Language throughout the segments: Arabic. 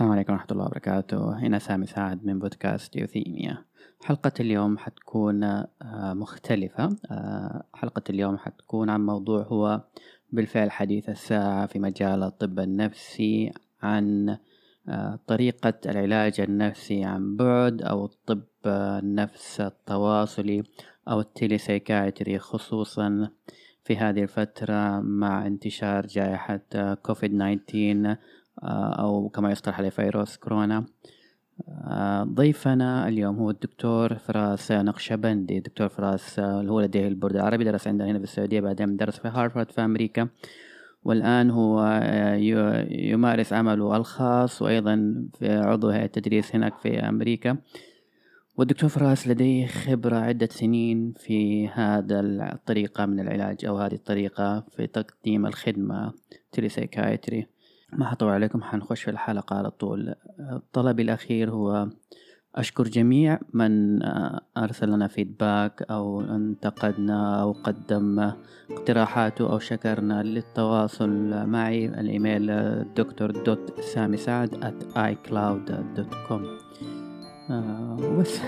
السلام عليكم ورحمة الله وبركاته. هنا سامي سعد من بودكاست يوثيميا. حلقة اليوم حتكون آه، مختلفة. آه، حلقة اليوم حتكون عن موضوع هو بالفعل حديث الساعة في مجال الطب النفسي عن آه، طريقة العلاج النفسي عن بعد أو الطب النفس التواصلي أو التيليسايكايتري خصوصا في هذه الفترة مع انتشار جائحة كوفيد 19 أو كما يصطلح عليه فيروس كورونا. ضيفنا اليوم هو الدكتور فراس نقشبندي. دكتور فراس اللي هو لديه البورد العربي درس عندنا هنا في السعودية بعدين درس في هارفارد في أمريكا. والآن هو يمارس عمله الخاص وأيضا في عضو هيئة التدريس هناك في أمريكا. والدكتور فراس لديه خبرة عدة سنين في هذا الطريقة من العلاج أو هذه الطريقة في تقديم الخدمة telepsychiatry. ما حطول عليكم حنخش في الحلقة على طول. طلبي الأخير هو أشكر جميع من أرسل لنا feedback أو انتقدنا أو قدم اقتراحاته أو شكرنا للتواصل معي. الإيميل دكتور dot سامي سعد at icloud.com وبس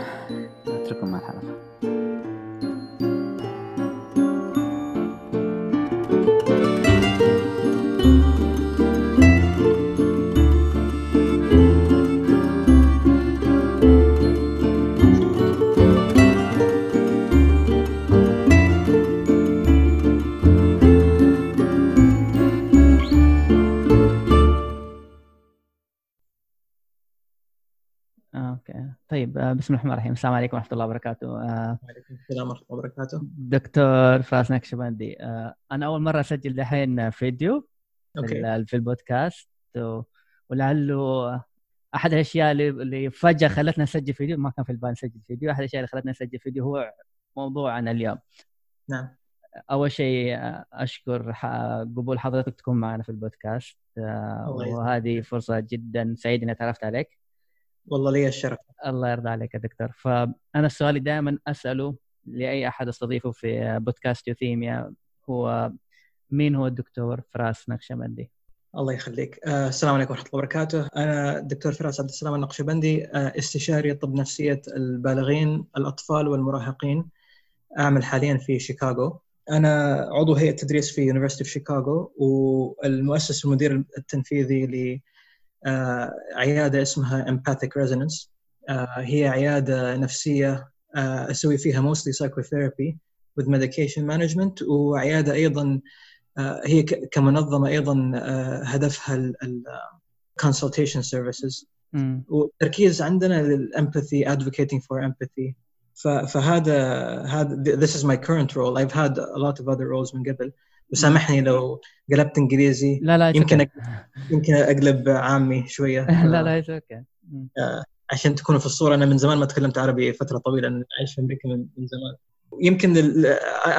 أترككم مع الحلقة. طيب آه، بسم الله الرحمن الرحيم. السلام عليكم ورحمة الله وبركاته. آه، وعليكم السلام ورحمة الله وبركاته. دكتور فراس نقشبندي آه، أنا أول مرة أسجل دحين فيديو okay. في البودكاست ولعله أحد الأشياء اللي فجأة خلتنا نسجل فيديو ما كان في البال نسجل فيديو أحد الأشياء اللي خلتنا نسجل فيديو هو موضوعنا اليوم. نعم. أول شيء أشكر قبول حضرتك تكون معنا في البودكاست وهذه فرصة جدا سعيد إني تعرفت عليك. والله لي الشرف. الله يرضى عليك يا دكتور. فأنا السؤال دائما أسأله لأي أحد أستضيفه في بودكاست يوثيميا هو مين هو الدكتور فراس نقشبندي؟ الله يخليك. آه السلام عليكم ورحمة الله وبركاته. أنا الدكتور فراس عبد السلام النقشبندي آه استشاري طب نفسية البالغين الأطفال والمراهقين أعمل حاليا في شيكاغو. أنا عضو هيئة تدريس في يونيفرستي في شيكاغو والمؤسس والمدير التنفيذي آه، عياده اسمها empathic resonance آه، هي عياده نفسيه آه، أسوي فيها mostly psychotherapy with medication management وعياده أيضا هي كمنظمه أيضا هدفها ال consultation services والتركيز عندنا للempathy advocating for empathy فهذا هذا this is my current role I've had a lot of other roles من قبل وسامحني لو قلبت إنجليزي. لا لا يمكن أ... يمكن أقلب عامي شوية. لا لا okay آه، عشان تكونوا في الصورة أنا من زمان ما تكلمت عربي فترة طويلة أنا عايش في أمريكا من زمان. يمكن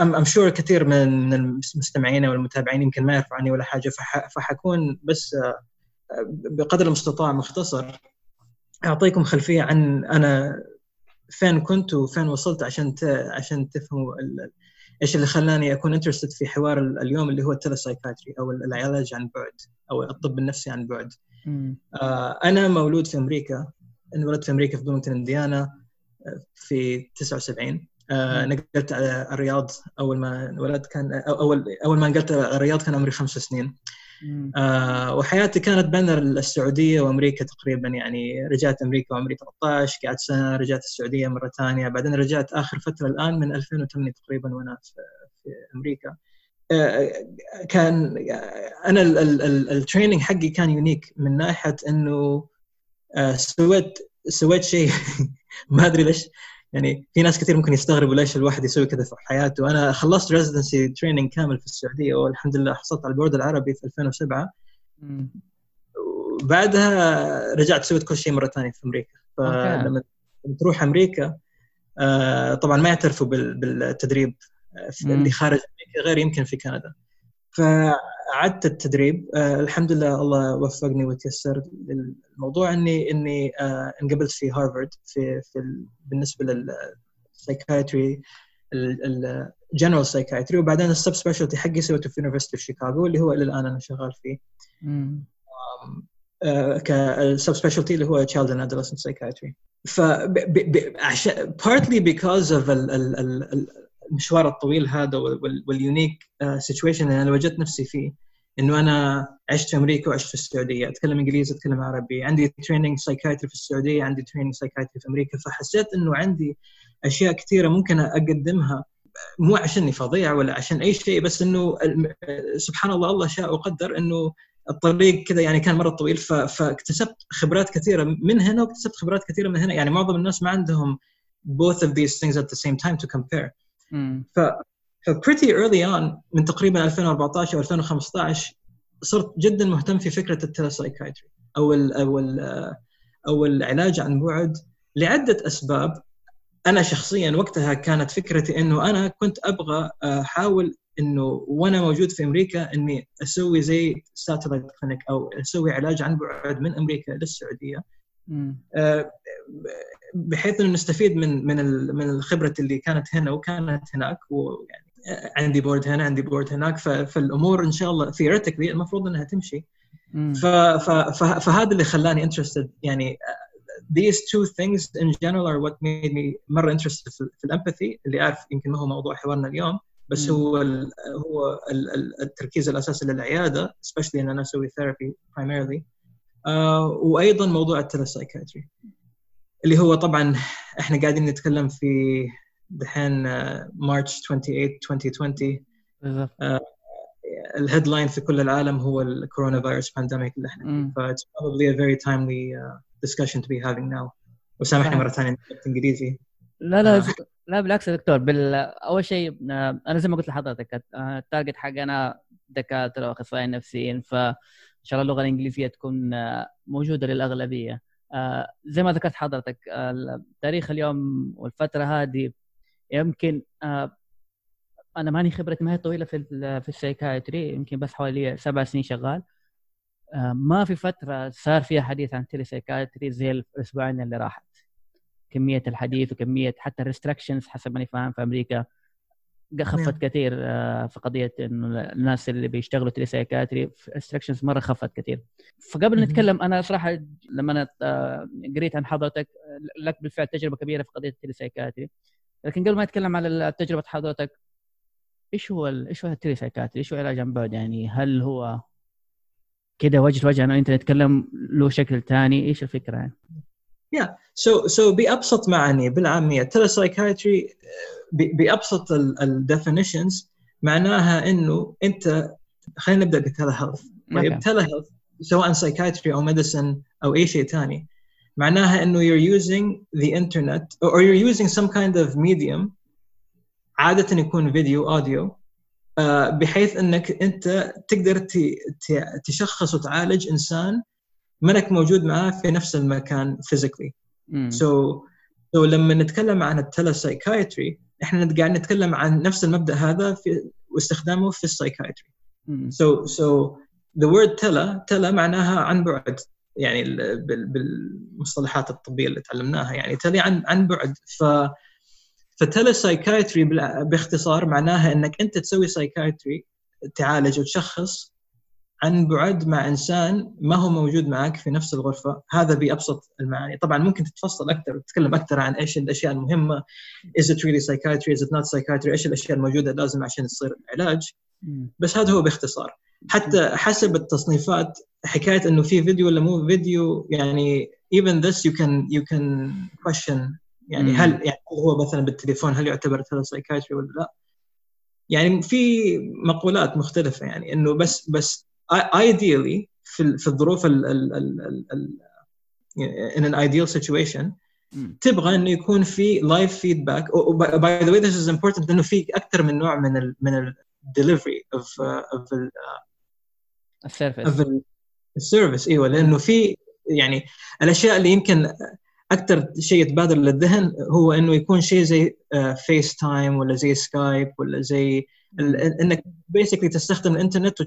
I'm sure كثير من المستمعين والمتابعين يمكن ما يعرفوا عني ولا حاجة فح... فحكون بس آه، بقدر المستطاع مختصر. أعطيكم خلفية عن أنا فين كنت وفين وصلت عشان ت... عشان تفهموا إيش اللي خلاني أكون interested في حوار اليوم اللي هو ال telepsychiatry أو العلاج عن بعد أو الطب النفسي عن بعد. آه أنا مولود في أمريكا. انولدت في أمريكا في بلومنجتون إنديانا آه، في 79 آه نقلت على الرياض. أول ما ولدت كان اول أول ما نقلت على الرياض كان عمري خمس سنين. آه وحياتي كانت بين السعودية وأمريكا تقريبا يعني رجعت أمريكا وعمري 13 قعدت سنة رجعت السعودية مرة ثانية بعدين رجعت آخر فترة الآن من 2008 تقريبا وأنا في أمريكا. آه كان أنا ال training حقي كان unique من ناحية إنه آه سويت سويت شيء ما أدري ليش. يعني في ناس كثير ممكن يستغربوا ليش الواحد يسوي كذا في حياته. أنا خلصت residency training كامل في السعودية والحمد لله حصلت على ال board العربي في 2007 وبعدها رجعت سويت كل شيء مرة ثانية في أمريكا. فلما تروح أمريكا آه، طبعا ما يعترفوا بالتدريب اللي خارج أمريكا غير يمكن في كندا. فعدت التدريب. آه الحمد لله الله وفقني وتيسر الموضوع إني إني آه انقبلت في هارفارد في في بالنسبة لل psychiatry ال general psychiatry وبعدين ال subspecialty حقي سويته في University of Chicago اللي هو إلى الآن أنا شغال فيه. ك subspecialty اللي هو child and adolescent psychiatry ف partly because of ال ال ال المشوار الطويل هذا وال unique situation اللي أنا وجدت نفسي فيه إنه أنا عشت في أمريكا وعشت في السعودية أتكلم إنجليزي أتكلم عربي عندي training psychiatry في السعودية عندي training psychiatry في أمريكا فحسيت إنه عندي أشياء كثيرة ممكن أقدمها مو عشاني فظيع ولا عشان أي شيء بس إنه سبحان الله الله شاء وقدر إنه الطريق كذا يعني كان مرة طويل فاكتسبت خبرات كثيرة من هنا واكتسبت خبرات كثيرة من هنا. يعني معظم الناس ما عندهم both of these things at the same time to compare. ف ف pretty early on من تقريبا 2014 أو 2015 صرت جدا مهتم في فكرة ال telepsychiatry أو ال أو ال أو العلاج عن بعد لعدة أسباب. أنا شخصيا وقتها كانت فكرتي إنه أنا كنت أبغى أحاول إنه وأنا موجود في أمريكا إني أسوي زي satellite clinic أو أسوي علاج عن بعد من أمريكا للسعودية. آه، بحيث إنه نستفيد من من من الخبرة اللي كانت هنا وكانت هناك ويعني عندي board هنا عندي board هناك فالأمور إن شاء الله theoretically المفروض إنها تمشي. فهذا اللي خلاني interested. يعني these two things in general are what made me مرة interested في ال empathy اللي أعرف يمكن ما هو موضوع حوارنا اليوم بس هو ال هو ال التركيز الأساسي للعيادة especially إن أنا أسوي therapy primarily. وأيضا موضوع ال telepsychiatry اللي هو طبعا إحنا قاعدين نتكلم في دحين March 28 2020 بالضبط. ال headline في كل العالم هو ال coronavirus pandemic اللي إحنا فيه. ف it's probably a very timely uh, discussion to be having now. وسامحني مرة ثانية إنجليزي. لا لا لا بالعكس يا دكتور. بال... أول شيء أنا زي ما قلت لحضرتك ال target حقنا دكاترة واخصائيين نفسيين. فان شاء الله اللغة الإنجليزية تكون موجودة للأغلبية. زي ما ذكرت حضرتك تاريخ اليوم والفترة هذه يمكن أنا ماني خبرتي ما هي طويلة في في ال psychiatry يمكن بس حوالي سبع سنين شغال. ما في فترة صار فيها حديث عن telepsychiatry زي الأسبوعين اللي راحت. كمية الحديث وكمية حتى ال restrictions حسب ماني فاهم في أمريكا خفت نعم. كثير في قضية إنه الناس اللي بيشتغلوا telepsychiatry restrictions مرة خفت كثير فقبل نتكلم أنا صراحة لما أنا قريت عن حضرتك لك بالفعل تجربة كبيرة في قضية ال telepsychiatry لكن قبل ما أتكلم على تجربه حضرتك إيش هو إيش هو ال telepsychiatry؟ إيش هو علاج عن بعد؟ يعني هل هو كده وجه لوجه أنا وانت نتكلم له شكل ثاني إيش الفكرة يعني؟ Yeah. So so بأبسط معاني بالعامية telepsychiatry بأبسط ال definitions معناها إنه أنت خلينا نبدأ بال telehealth طيب telehealth سواء psychiatry أو medicine أو أي شيء ثاني معناها إنه you're using the internet or you're using some kind of medium عادة يكون فيديو audio بحيث إنك أنت تقدر تشخص وتعالج إنسان منك موجود معاه في نفس المكان physically so so, so لما نتكلم عن ال telepsychiatry إحنا قاعد نتكلم عن نفس المبدأ هذا في واستخدامه في ال psychiatry so so the word tele tele معناها عن بعد يعني بالمصطلحات الطبية اللي تعلمناها. يعني tele عن عن بعد. ف ف telepsychiatry باختصار معناها إنك أنت تسوي psychiatry تعالج وتشخص عن بعد مع إنسان ما هو موجود معك في نفس الغرفة. هذا بأبسط المعاني. طبعا ممكن تتفصل أكثر وتتكلم أكثر عن إيش الأشياء المهمة. Is it really psychiatry? Is it not psychiatry? إيش الأشياء الموجودة لازم عشان يصير العلاج؟ بس هذا هو باختصار. حتى حسب التصنيفات حكاية إنه في فيديو ولا مو فيديو يعني even this you can you can question. يعني هل يعني هو مثلا بالتليفون هل يعتبر سايكايتري ولا لا؟ يعني في مقولات مختلفة يعني إنه بس بس ideally في في الظروف ال ال ال ال in an ideal situation تبغى إنه يكون في live feedback by the way this is important إنه في أكثر من نوع من ال من ال delivery of of ال service ال service إيوه لأنه في يعني الأشياء اللي يمكن أكثر شيء يتبادر للذهن هو إنه يكون شيء زي FaceTime ولا زي Skype ولا زي إنك basically تستخدم الإنترنت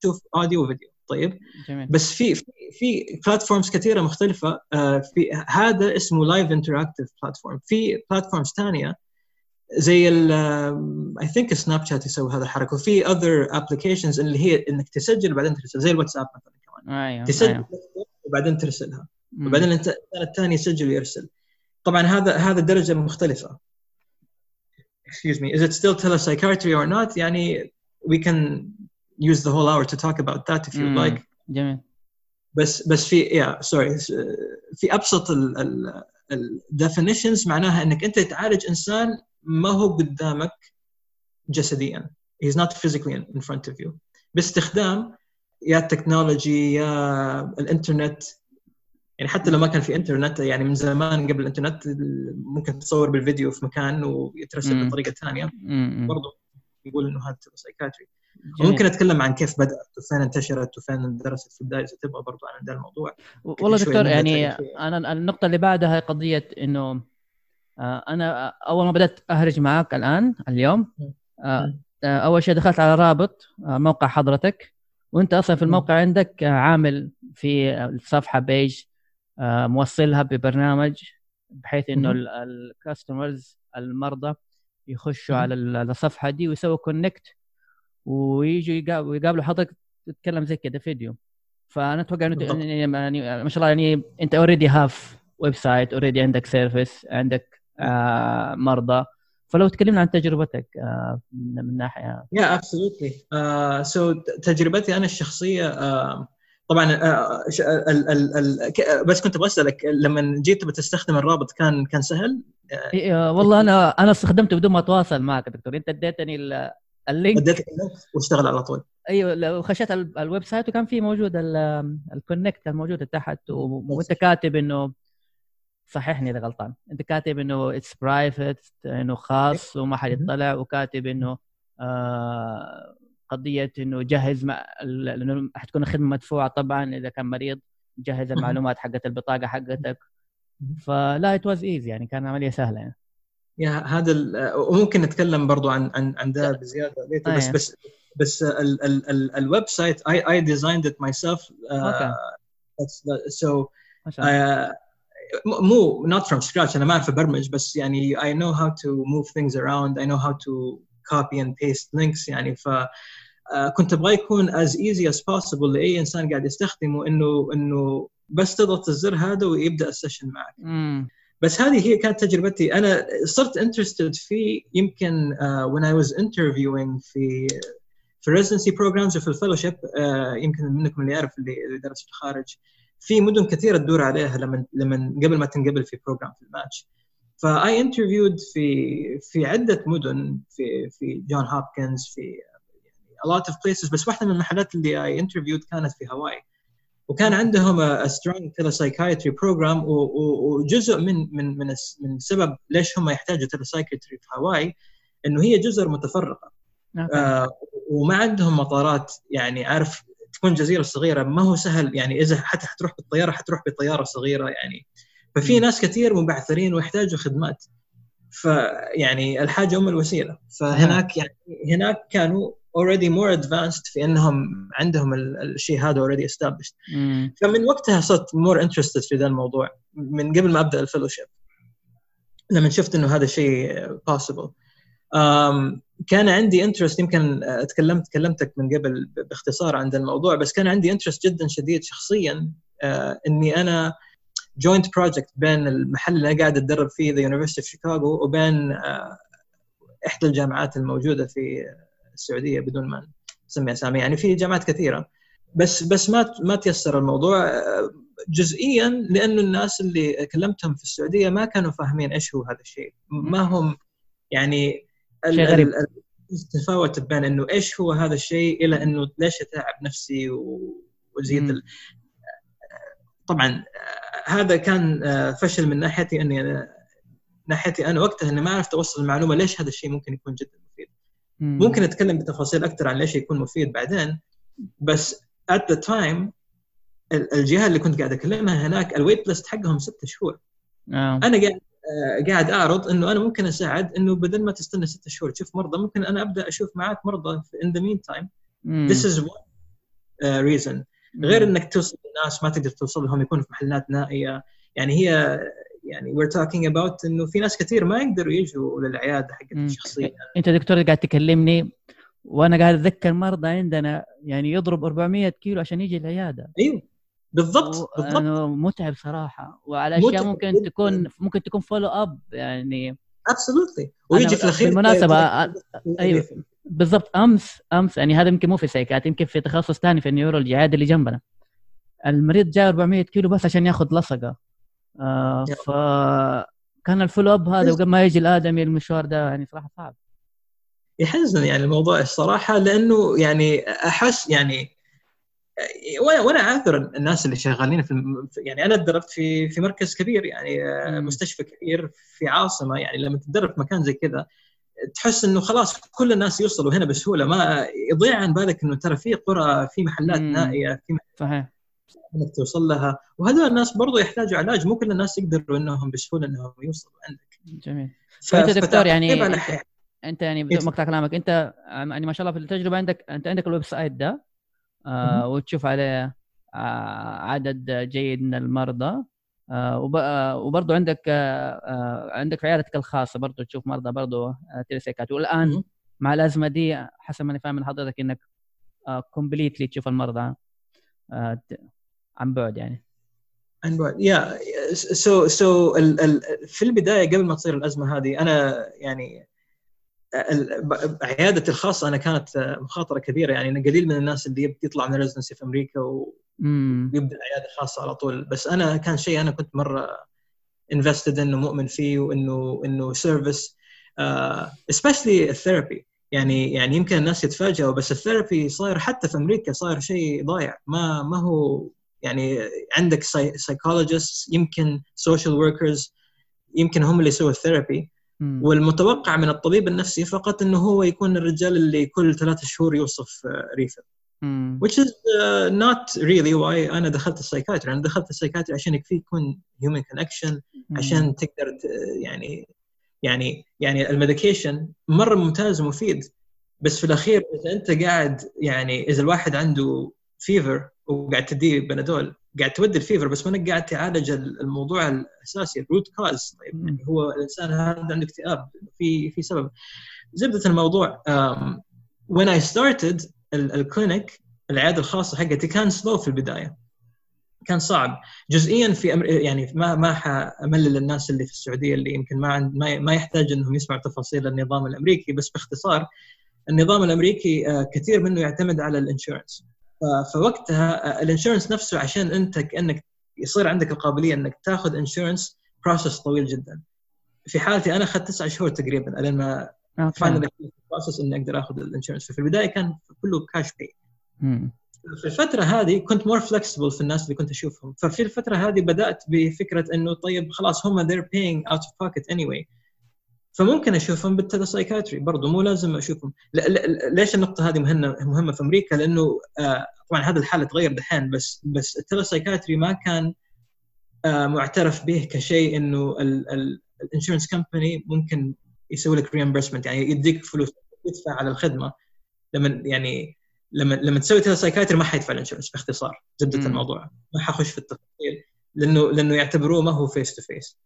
تشوف audio وفيديو. طيب؟ جميل. بس في في platforms كثيرة مختلفة. في هذا اسمه live interactive platform في platforms ثانية زي ال I think Snapchat يسوي هذا الحركة. وفي other applications اللي هي إنك تسجل بعدين ترسل. زي الواتساب مثلا كمان. أيوه تسجل أيوه. وبعدين ترسلها. وبعدين الانسان الثاني يسجل ويرسل. طبعا هذا هذا درجة مختلفة. Excuse me. Is it still telepsychiatry or not? يعني we can use the whole hour to talk about that if you like. جميل. بس بس في yeah sorry. في أبسط ال definitions معناها إنك أنت تعالج إنسان ما هو قدامك جسديا. He's not physically in front of you. باستخدام يا التكنولوجي يا الإنترنت. يعني حتى لو ما كان في إنترنت يعني من زمان قبل الإنترنت ممكن تصور بالفيديو في مكان ويترسل بطريقة ثانية. برضه يقول إنه هذا psychiatry ممكن أتكلم عن كيف بدأت وفين انتشرت وفين درست في البدايه تبغى برضه عن هذا الموضوع. والله دكتور يعني أنا النقطة اللي بعدها هي قضية إنه آه، أنا أول ما بدأت أهرج معك الآن اليوم آه، آه، أول شيء دخلت على رابط موقع حضرتك. وأنت أصلا في الموقع عندك عامل في الصفحة page موصلها ببرنامج بحيث إنه ال customers المرضى يخشوا على الصفحة دي ويسووا connect ويجوا يقابلوا حضرتك تتكلم زي كده فيديو. فأنا أتوقع إنه يعني, يعني ما شاء الله يعني أنت already have website already عندك service عندك آه مرضى. فلو تكلمنا عن تجربتك آه من ناحية. yeah absolutely so تجربتي أنا الشخصية uh, طبعا uh, ال ال ال بس كنت أبغى أسألك لما جيت بتستخدم الرابط كان كان سهل؟ إيه والله أنا أنا استخدمته بدون ما أتواصل معك دكتور. أنت اديتني ال link. ال link واشتغل على طول. أيوه لو خشيت ال website وكان في موجود ال connect الموجود تحت وأنت كاتب إنه صححني إذا غلطان. أنت كاتب إنه it's private إنه خاص وما حد يطلع وكاتب إنه آه قضية إنه جهز مع لأنه حتكون الخدمة مدفوعة طبعا إذا كان مريض جهز المعلومات حقت البطاقة حقتك. فلا it was easy يعني كان عملية سهلة يعني. yeah هذا وممكن نتكلم برضو عن عن عن ده بزيادة بس آه بس بس ال website I I designed it myself so مو not from scratch أنا ما أعرف ابرمج بس يعني I know how to move things around I know how to copy and paste links يعني ف uh, كنت أبغى يكون as easy as possible لأي إنسان قاعد يستخدمه إنه إنه بس تضغط الزر هذا ويبدأ ال session معك. بس هذه هي كانت تجربتي. أنا صرت interested فيه يمكن uh, when I was interviewing في في residency programs وفي ال fellowship uh, يمكن منكم اللي يعرف اللي درس في الخارج. في مدن كثيرة تدور عليها لما لما قبل ما تنقبل في program في الماتش فأي interviewed في في عدة مدن في في جون هوبكنز في يعني a lot of places بس واحدة من المحلات اللي I interviewed كانت في هاواي. وكان عندهم strong telepsychiatry program وجزء من من من من سبب ليش هم يحتاجوا telepsychiatry في هاواي إنه هي جزر متفرقة. آه وما عندهم مطارات يعني عارف تكون جزيرة صغيرة ما هو سهل يعني إذا حتى حتروح بالطيارة حتروح بطيارة صغيرة يعني. ففي ناس كثير مبعثرين ويحتاجوا خدمات. فيعني الحاجة أم الوسيلة. فهناك يعني هناك كانوا already more advanced في إنهم عندهم الشيء هذا already established. فمن وقتها صرت more interested في ذا الموضوع. من قبل ما أبدأ ال fellowship لما شفت إنه هذا الشيء possible. um, كان عندي interest يمكن تكلمت كلمتك من قبل باختصار عن الموضوع بس كان عندي interest جدا شديد شخصيا uh, إني أنا joint project بين المحل اللي أنا قاعد أتدرب فيه the university في شيكاغو وبين uh, إحدى الجامعات الموجودة في السعودية بدون ما نسمي اسامي يعني في جامعات كثيرة. بس بس ما ما تيسر الموضوع. جزئيا لأنه الناس اللي كلمتهم في السعودية ما كانوا فاهمين إيش هو هذا الشيء. ما هم يعني شيء غريب. تفاوت بين إنه إيش هو هذا الشيء إلى إنه ليش أتعب نفسي وأزيد ال... طبعا هذا كان فشل من ناحيتي إني أنا ناحيتي أنا وقتها إني ما عرفت أوصل المعلومة ليش هذا الشيء ممكن يكون جدا مفيد. ممكن أتكلم بتفاصيل أكثر عن ليش يكون مفيد بعدين بس at the time الجهة اللي كنت قاعد أكلمها هناك الويت ليست حقهم ست شهور. آه. أنا قاعد قاعد أعرض إنه أنا ممكن أساعد إنه بدل ما تستنى ست شهور تشوف مرضى ممكن أنا أبدأ أشوف معك مرضى the meantime. this is one uh, reason. غير إنك توصل للناس ما تقدر توصل لهم يكونوا في محلات نائية. يعني هي يعني we're talking about إنه في ناس كثير ما يقدروا يجوا للعيادة حقت الشخصية. أنت دكتور قاعد تكلمني وأنا قاعد أتذكر مرضى عندنا يعني يضرب 400 كيلو عشان يجي العيادة. أيوه بالضبط بالضبط. متعب صراحة. وعلى أشياء ممكن تكون ممكن تكون follow up يعني absolutely ويجي في الأخير بالمناسبة أيوه بالضبط. أمس أمس يعني هذا يمكن مو في سايكات يمكن في تخصص ثاني في ال neurology هذا اللي جنبنا. المريض جاي 400 كيلو بس عشان ياخذ لصقة. آه ف كان ال follow up هذا وقبل ما يجي الآدمي المشوار ده يعني صراحة صعب. يحزن يعني الموضوع الصراحة لأنه يعني أحس يعني وأنا وأنا عاذر الناس اللي شغالين في يعني أنا تدربت في في مركز كبير يعني مستشفى كبير في عاصمة يعني لما تتدرب في مكان زي كذا تحس إنه خلاص كل الناس يوصلوا هنا بسهولة ما يضيع عن بالك إنه ترى في قرى في محلات نائية في صحيح. إنك توصل لها. وهذول الناس برضو يحتاجوا علاج. مو كل الناس يقدروا إنهم بسهولة إنهم يوصلوا عندك. جميل. فانت دكتور يعني انت يعني بدون مقطع كلامك أنت يعني ما شاء الله في التجربة عندك أنت عندك ال website ده آه وتشوف عليه آه عدد جيد من المرضى آه آه وبرضه عندك آه, آه، عندك عيادتك الخاصة برضه تشوف مرضى برضه آه telepsychiatry والآن مع الأزمة دي حسب ما أنا فاهم من حضرتك إنك completely تشوف المرضى عن بعد يعني. عن بعد يا so so في البداية قبل ما تصير الأزمة هذه أنا يعني عيادتي الخاصة أنا كانت مخاطرة كبيرة يعني أنا قليل من الناس اللي يطلع من residency في أمريكا ويبدا عيادة خاصة على طول. بس أنا كان شيء أنا كنت مرة invested إنه مؤمن فيه وإنه إنه service especially ال therapy يعني يعني يمكن الناس يتفاجئوا بس ال therapy صاير حتى في أمريكا صاير شيء ضايع. ما ما هو يعني عندك psychologist يمكن social workers يمكن هم اللي يسووا ال therapy والمتوقع من الطبيب النفسي فقط إنه هو يكون الرجال اللي كل ثلاثة شهور يوصف refill which is uh, not really why أنا دخلت ال psychiatry أنا دخلت ال psychiatry عشان يكفي يكون human connection عشان تقدر يعني يعني يعني ال medication مرة ممتاز ومفيد. بس في الأخير إذا أنت قاعد يعني إذا الواحد عنده fever وقاعد تديه بنادول. قاعد تودي ال fever بس ما انك قاعد تعالج الموضوع الأساسي ال root cause يعني هو الإنسان هذا عنده اكتئاب في في سبب. زبدة الموضوع um, when I started ال clinic العيادة الخاصة حقتي كان slow في البداية. كان صعب. جزئيا في أمر يعني ما ما حأملل الناس اللي في السعودية اللي يمكن ما عند ما, ما يحتاج إنهم يسمعوا تفاصيل النظام الأمريكي بس باختصار النظام الأمريكي آه، كثير منه يعتمد على ال insurance. فوقتها ال insurance نفسه عشان انت كانك يصير عندك القابلية انك تاخذ insurance process طويل جدا. في حالتي أنا أخذت تسع شهور تقريبا لين ما final process إني أقدر آخذ ال insurance. ففي البداية كان كله cash pay في الفترة هذه كنت more flexible في الناس اللي كنت أشوفهم، ففي الفترة هذه بدأت بفكرة إنه طيب خلاص هم they're paying out of pocket anyway. فممكن أشوفهم بال telepsychiatry برضه مو لازم أشوفهم. ليش النقطة هذه مهمة مهمة في أمريكا؟ لأنه آه طبعا هذا الحال تغير دحين بس بس ال telepsychiatry ما كان آه معترف به كشيء إنه ال insurance company ممكن يسوي لك reimbursement يعني يديك فلوس يدفع على الخدمة. لما يعني لما لما تسوي telepsychiatry ما حيدفع ال insurance باختصار زبده الموضوع. ما حخش في التفاصيل لأنه لأنه يعتبروه ما هو face to face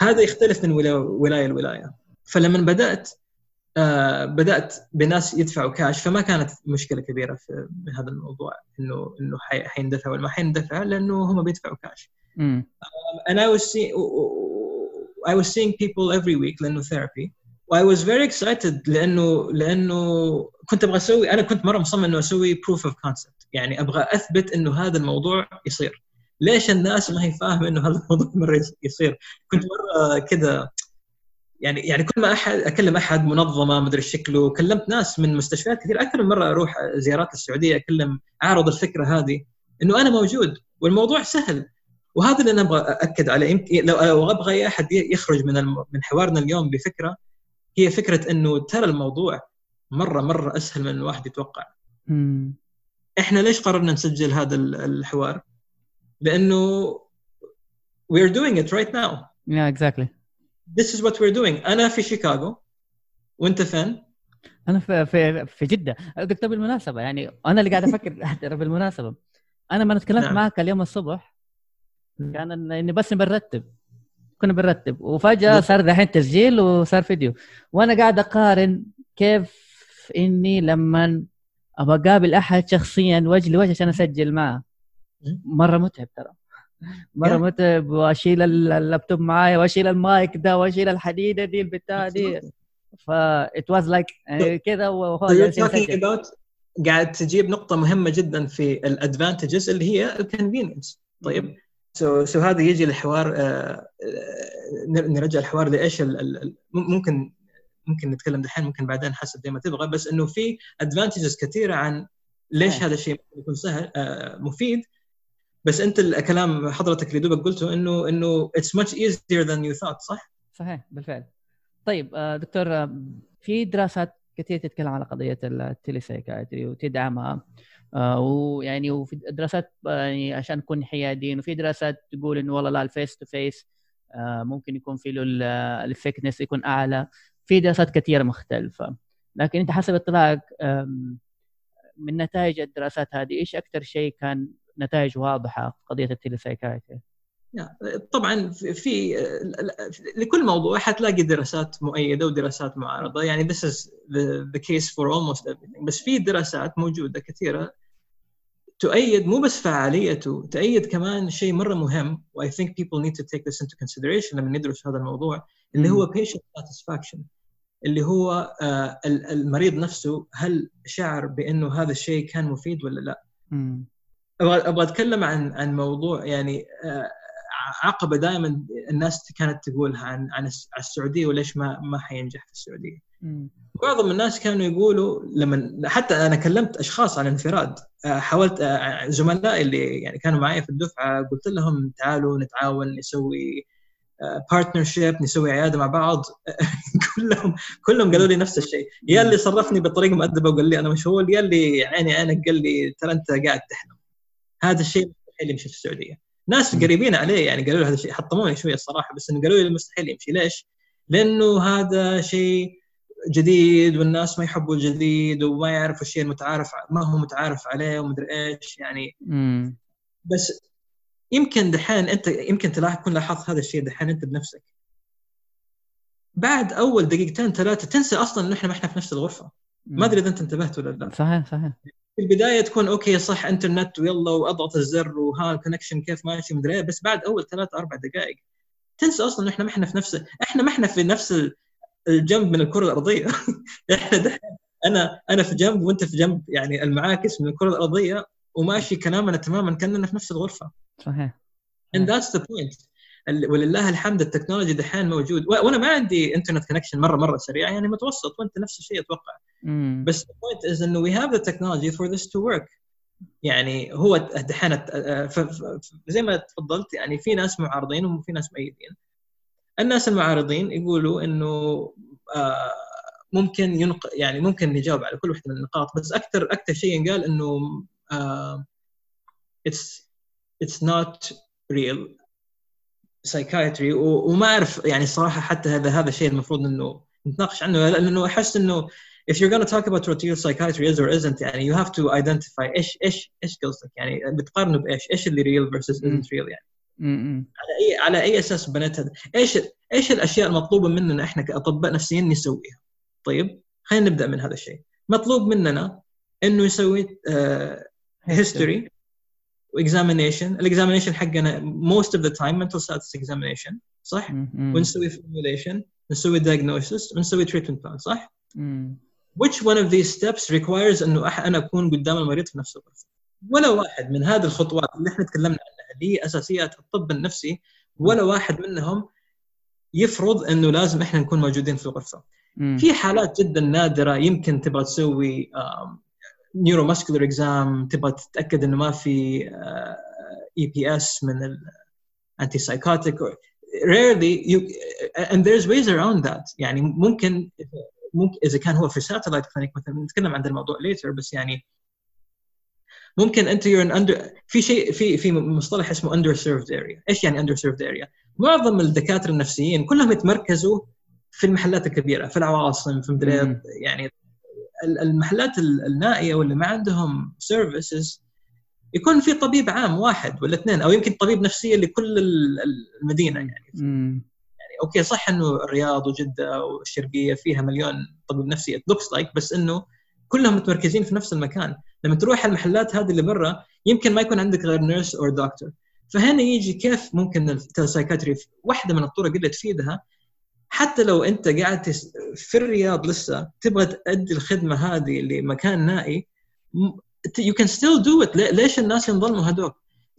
هذا يختلف من ولاية لولاية. فلما بدأت آه بدأت بناس يدفعوا كاش فما كانت مشكلة كبيرة في هذا الموضوع إنه إنه حيندفع ولا ما حيندفع لأنه هم بيدفعوا كاش. and I was seeing I was seeing people every week لأنه therapy. I was very excited لأنه لأنه كنت أبغى أسوي أنا كنت مرة مصمم إنه أسوي proof of concept. يعني أبغى أثبت إنه هذا الموضوع يصير. ليش الناس ما هي فاهمة إنه هذا الموضوع مرة يصير؟ كنت مرة كذا يعني يعني كل ما أحد أكلم أحد منظمة مدري شكله كلمت ناس من مستشفيات كثير أكثر من مرة أروح زيارات السعودية أكلم أعرض الفكرة هذه إنه أنا موجود والموضوع سهل وهذا اللي أنا أبغى اكد عليه يمكن لو أبغى أي أحد يخرج من من حوارنا اليوم بفكرة هي فكرة إنه ترى الموضوع مرة مرة أسهل من الواحد يتوقع. مم. إحنا ليش قررنا نسجل هذا الحوار؟ لأنه we are doing it right now. Yeah, exactly. This is what we're doing. أنا في شيكاغو. وأنت فين؟ أنا في في, في جدة. دكتور بالمناسبة يعني أنا اللي قاعد أفكر بالمناسبة. أنا ما تكلمت نعم. معك اليوم الصبح. كان إني بس بنرتب. كنا بنرتب. وفجأة صار دحين تسجيل وصار فيديو. وأنا قاعد أقارن كيف إني لما أبغى اقابل أحد شخصيا وجه لوجه عشان أسجل معه. مرة متعب ترى. مرة متعب وأشيل اللابتوب معايا وأشيل المايك ده وأشيل الحديده دي البتاع دي. ف it was like كذا وهو قاعد تجيب نقطة مهمة جدا في ال advantages اللي هي ال convenience طيب. so so هذا يجي الحوار آه نرجع الحوار لإيش ممكن ممكن نتكلم دحين ممكن بعدين حسب زي ما تبغى. بس إنه في advantages كثيرة عن ليش هذا الشيء يكون سهل آه مفيد. بس أنت الكلام حضرتك اللي دوبك قلته إنه إنه it's much easier than you thought صح؟ صحيح بالفعل. طيب آه، دكتور آه، في دراسات كثير تتكلم على قضية ال telepsychiatry وتدعمها. آه، ويعني وفي دراسات يعني عشان نكون حيادين وفي دراسات تقول إنه والله لا ال face to face ممكن يكون في له ال effectiveness يكون أعلى. في دراسات كثيرة مختلفة. لكن أنت حسب اطلاعك من نتائج الدراسات هذه إيش أكثر شيء كان نتائج واضحة في قضيه ال telepsychiatry طبعا في لكل موضوع حتلاقي دراسات مؤيدة ودراسات معارضة. يعني this is the, the case for almost everything. بس في دراسات موجودة كثيرة تؤيد مو بس فعاليته تؤيد كمان شيء مرة مهم و I think people need to take this into consideration لما ندرس هذا الموضوع اللي هو patient satisfaction اللي هو آه، المريض نفسه هل شعر بأنه هذا الشيء كان مفيد ولا لا؟ أبغى أتكلم عن عن موضوع يعني آه، عقبة دائما الناس كانت تقولها عن عن السعودية وليش ما ما حينجح في السعودية. معظم الناس كانوا يقولوا لما حتى أنا كلمت أشخاص عن انفراد آه، حاولت آه، زملائي اللي يعني كانوا معي في الدفعة قلت لهم تعالوا نتعاون نسوي بارتنرشيب نسوي عيادة مع بعض. كلهم كلهم قالوا لي نفس الشيء. يا اللي صرفني بطريقة مؤدبة وقال لي أنا مشغول يا اللي عيني عينك قال لي ترى أنت قاعد تحلم. هذا الشيء مستحيل يمشي في السعودية. ناس قريبين عليه يعني قالوا له هذا الشيء حطموني شوية الصراحة بس قالوا لي مستحيل يمشي. ليش؟ لأنه هذا شيء جديد والناس ما يحبوا الجديد وما يعرفوا الشيء المتعارف ما هو متعارف عليه ومدري إيش يعني. مم. بس يمكن دحين أنت يمكن تكون لاحظت هذا الشيء دحين أنت بنفسك. بعد أول دقيقتين ثلاثة تنسى أصلا إنه إحنا ما إحنا في نفس الغرفة. ما أدري إذا أنت انتبهت ولا لا. صحيح صحيح. في البداية تكون okay صح إنترنت ويلا وأضغط الزر وها ال connection كيف ماشي مدري إيه، بس بعد أول ثلاث أربع دقائق تنسى أصلا إحنا ما إحنا في نفس إحنا ما إحنا في نفس الجنب من الكرة الأرضية. إحنا دحين أنا أنا في جنب وأنت في جنب يعني المعاكس من الكرة الأرضية وماشي كلامنا تماما كأننا في نفس الغرفة. صحيح. And that's the point. ولله الحمد ال technology دحين موجود. وأنا ما عندي internet connection مره مرة سريع يعني متوسط وأنت نفس الشيء أتوقع. مم. بس ال point is إنه we have the technology for this to work. يعني هو دحين زي ما تفضلت يعني في ناس معارضين وفي ناس مؤيدين. الناس المعارضين يقولوا إنه آه، ممكن ينق يعني ممكن نجاوب على كل واحدة من النقاط بس أكثر أكثر شيء ينقال إنه it's it's not real psychiatry وما أعرف يعني الصراحه حتى هذا هذا الشيء المفروض إنه نتناقش عنه لأنه أحس إنه if you're going to talk about what real psychiatry is or isn't يعني you have to identify إيش إيش إيش قصدك؟ يعني بتقارنه بإيش؟ إيش اللي real versus isn't real يعني؟ على أي على أي أساس بنيت هذا؟ إيش إيش الأشياء المطلوبة مننا إحنا كأطباء نفسيين نسويها؟ طيب خلينا نبدأ من هذا الشيء. مطلوب مننا إنه يسوي history uh, و examination ال examination حقنا most of the time mental status examination صح؟ ونسوي formulation نسوي diagnosis ونسوي treatment plan صح؟ which one of these steps requires إنه أنا أكون قدام المريض في نفس الغرفة؟ ولا واحد من هذه الخطوات اللي إحنا تكلمنا عنها اللي هي اساسيات الطب النفسي ولا واحد منهم يفرض إنه لازم إحنا نكون موجودين في الغرفة. في حالات جدا نادرة يمكن تبغى تسوي neuromuscular exam تبغى تتأكد إنه ما في EPS من ال antipsychotic rarely you and there's ways around that. يعني ممكن ممكن إذا كان هو في satellite clinic مثلا نتكلم عن الموضوع later بس يعني ممكن أنت you're an under في شيء في في مصطلح اسمه underserved area. إيش يعني underserved area معظم الدكاترة النفسيين كلهم يتمركزوا في المحلات الكبيرة في العواصم في مدري يعني المحلات النائية واللي ما عندهم services يكون في طبيب عام واحد ولا اثنين أو يمكن طبيب نفسية لكل المدينة يعني. يعني أوكي صح إنه الرياض وجدة والشرقية فيها مليون طبيب نفسي looks like بس إنه كلهم متمركزين في نفس المكان. لما تروح المحلات هذه اللي برا يمكن ما يكون عندك غير nurse أو دكتور فهنا يجي كيف ممكن ال telepsychiatry واحدة من الطرق اللي تفيدها حتى لو أنت قاعد في الرياض لسه تبغى تأدي الخدمة هذه لمكان نائي you can still do it ليش الناس ينظلموا هذوك؟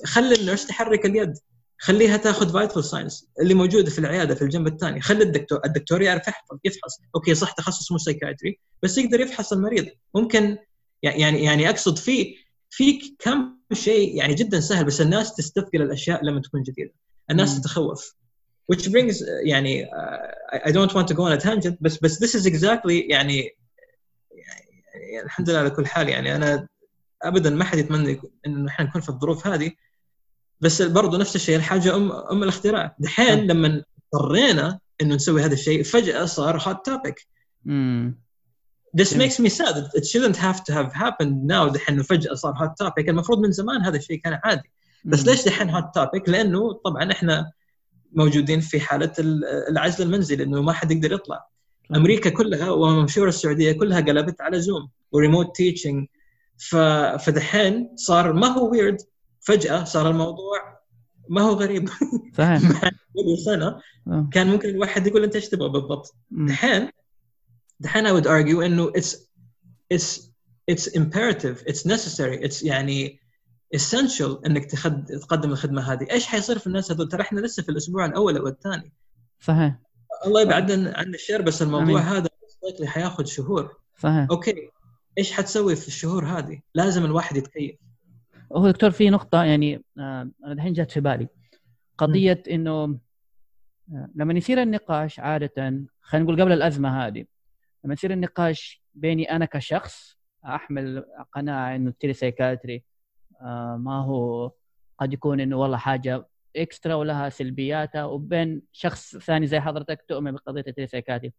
خلي ال nurse تحرك اليد. خليها تاخذ vital signs اللي موجوده في العيادة في الجنب الثاني. خلي الدكتور الدكتور يعرف يحفظ يفحص. أوكي صح تخصص مو psychiatry بس يقدر يفحص المريض. ممكن يعني يعني أقصد في في كم شيء يعني جدا سهل بس الناس تستثقل الأشياء لما تكون جديدة. الناس تتخوف. Which brings يعني uh, I don't want to go on a tangent بس بس this is exactly يعني, يعني الحمد لله على كل حال يعني أنا ابدا ما حد يتمنى انه إحنا نكون في الظروف هذه. بس برضه نفس الشيء الحاجة ام أم الاختراع. دحين لما اضطرينا إنه نسوي هذا الشيء فجأة صار hot topic This makes me sad. It shouldn't have to have happened now. دحين فجأة صار hot topic المفروض من زمان هذا الشيء كان عادي. بس ليش دحين hot topic؟ لأنه طبعا إحنا موجودين في حالة العزل المنزلي إنه ما حد يقدر يطلع. أمريكا كلها ومشهور السعودية كلها قلبت على زوم و remote teaching فدحين صار ما هو weird فجأة صار الموضوع ما هو غريب. صحيح. قبل سنة آه. كان ممكن الواحد يقول أنت إيش تبغى بالضبط؟ دحين دحين I would argue إنه it's it's it's imperative. It's necessary. It's يعني essential إنك تخد... تقدم الخدمة هذه. إيش حيصير في الناس هذول؟ ترى إحنا لسه في الأسبوع الأول أو الثاني. صحيح. الله يبعد عن الشر بس الموضوع أمين. هذا حياخذ شهور. صحيح. أوكي. إيش حتسوي في الشهور هذه؟ لازم الواحد يتكيف. هو دكتور في نقطة يعني آه، أنا دحين جات في بالي. قضية إنه آه، لما يصير النقاش عادة خلينا نقول قبل الأزمة هذه لما يصير النقاش بيني أنا كشخص أحمل قناعة إنه ال telepsychiatry ما هو قد يكون إنه والله حاجة extra ولها سلبياتها وبين شخص ثاني زي حضرتك تؤمن بقضية ال telepsychiatry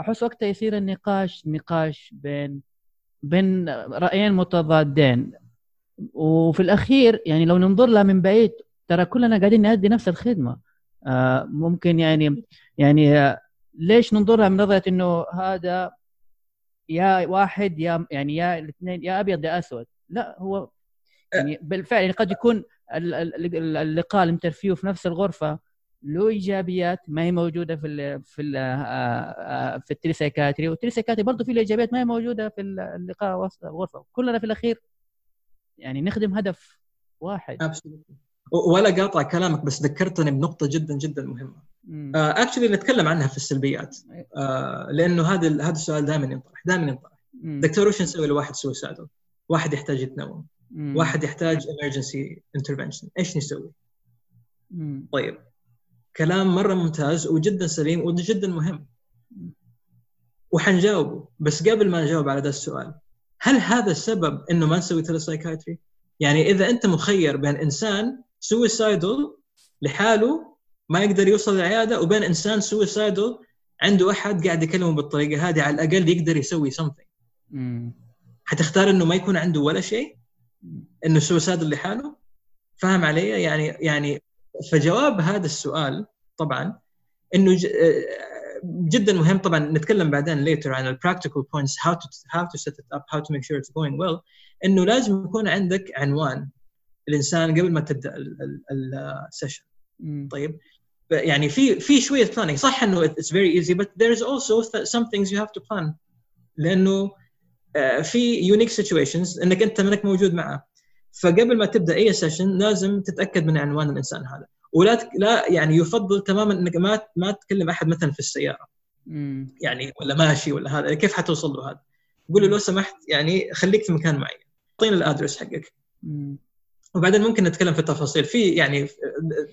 أحس وقتها يصير النقاش نقاش بين بين رأيين متضادين. وفي الأخير يعني لو ننظر لها من بعيد ترى كلنا قاعدين نأدي نفس الخدمة. آه ممكن يعني يعني آه ليش ننظرها من نظرة إنه هذا يا واحد يا يعني يا الاثنين يا أبيض يا أسود؟ لا هو يعني بالفعل يعني قد يكون اللقاء ال interview في نفس الغرفة له إيجابيات ما هي موجودة في ال في ال آه، آه، في ال telepsychiatry وال telepsychiatry برضه في ايجابيات ما هي موجودة في اللقاء وسط الغرفة. كلنا في الأخير يعني نخدم هدف واحد. ولا قاطع كلامك بس ذكرتني بنقطة جدا جدا مهمة. actually uh, نتكلم عنها في السلبيات. uh, لأنه هذا هذا السؤال دائما ينطرح دائما ينطرح. دكتور وش نسوي لواحد suicidal؟ واحد يحتاج يتنوم. مم. واحد يحتاج emergency intervention إيش نسوي؟ مم. طيب كلام مرة ممتاز وجدا سليم وجدا مهم وحنجاوبه بس قبل ما نجاوب على هذا السؤال هل هذا السبب إنه ما نسوي telepsychiatry؟ يعني إذا أنت مخير بين إنسان suicidal لحاله ما يقدر يوصل للعيادة وبين إنسان suicidal عنده أحد قاعد يكلمه بالطريقة هذه على الأقل يقدر يسوي something حتختار إنه ما يكون عنده ولا شيء إنه suicidal لحاله فاهم علي؟ يعني يعني فجواب هذا السؤال طبعا إنه جدا مهم. طبعا نتكلم بعدين later عن ال practical points to how to set it up how to make sure it's going well. إنه لازم يكون عندك عنوان الإنسان قبل ما تبدأ ال session طيب؟ يعني في في شوية planning. صح إنه it's very easy but there's also some things you have to plan. لأنه آه، في unique situations إنك أنت منك موجود معه. فقبل ما تبدأ أي session لازم تتأكد من عنوان الإنسان هذا. ولا لا يعني يفضل تماما إنك ما ما تكلم أحد مثلا في السيارة. مم. يعني ولا ماشي ولا هذا. كيف حتوصل له هذا؟ قول له لو سمحت يعني خليك في مكان معين. اعطينا ال address حقك. مم. وبعدين ممكن نتكلم في التفاصيل. في يعني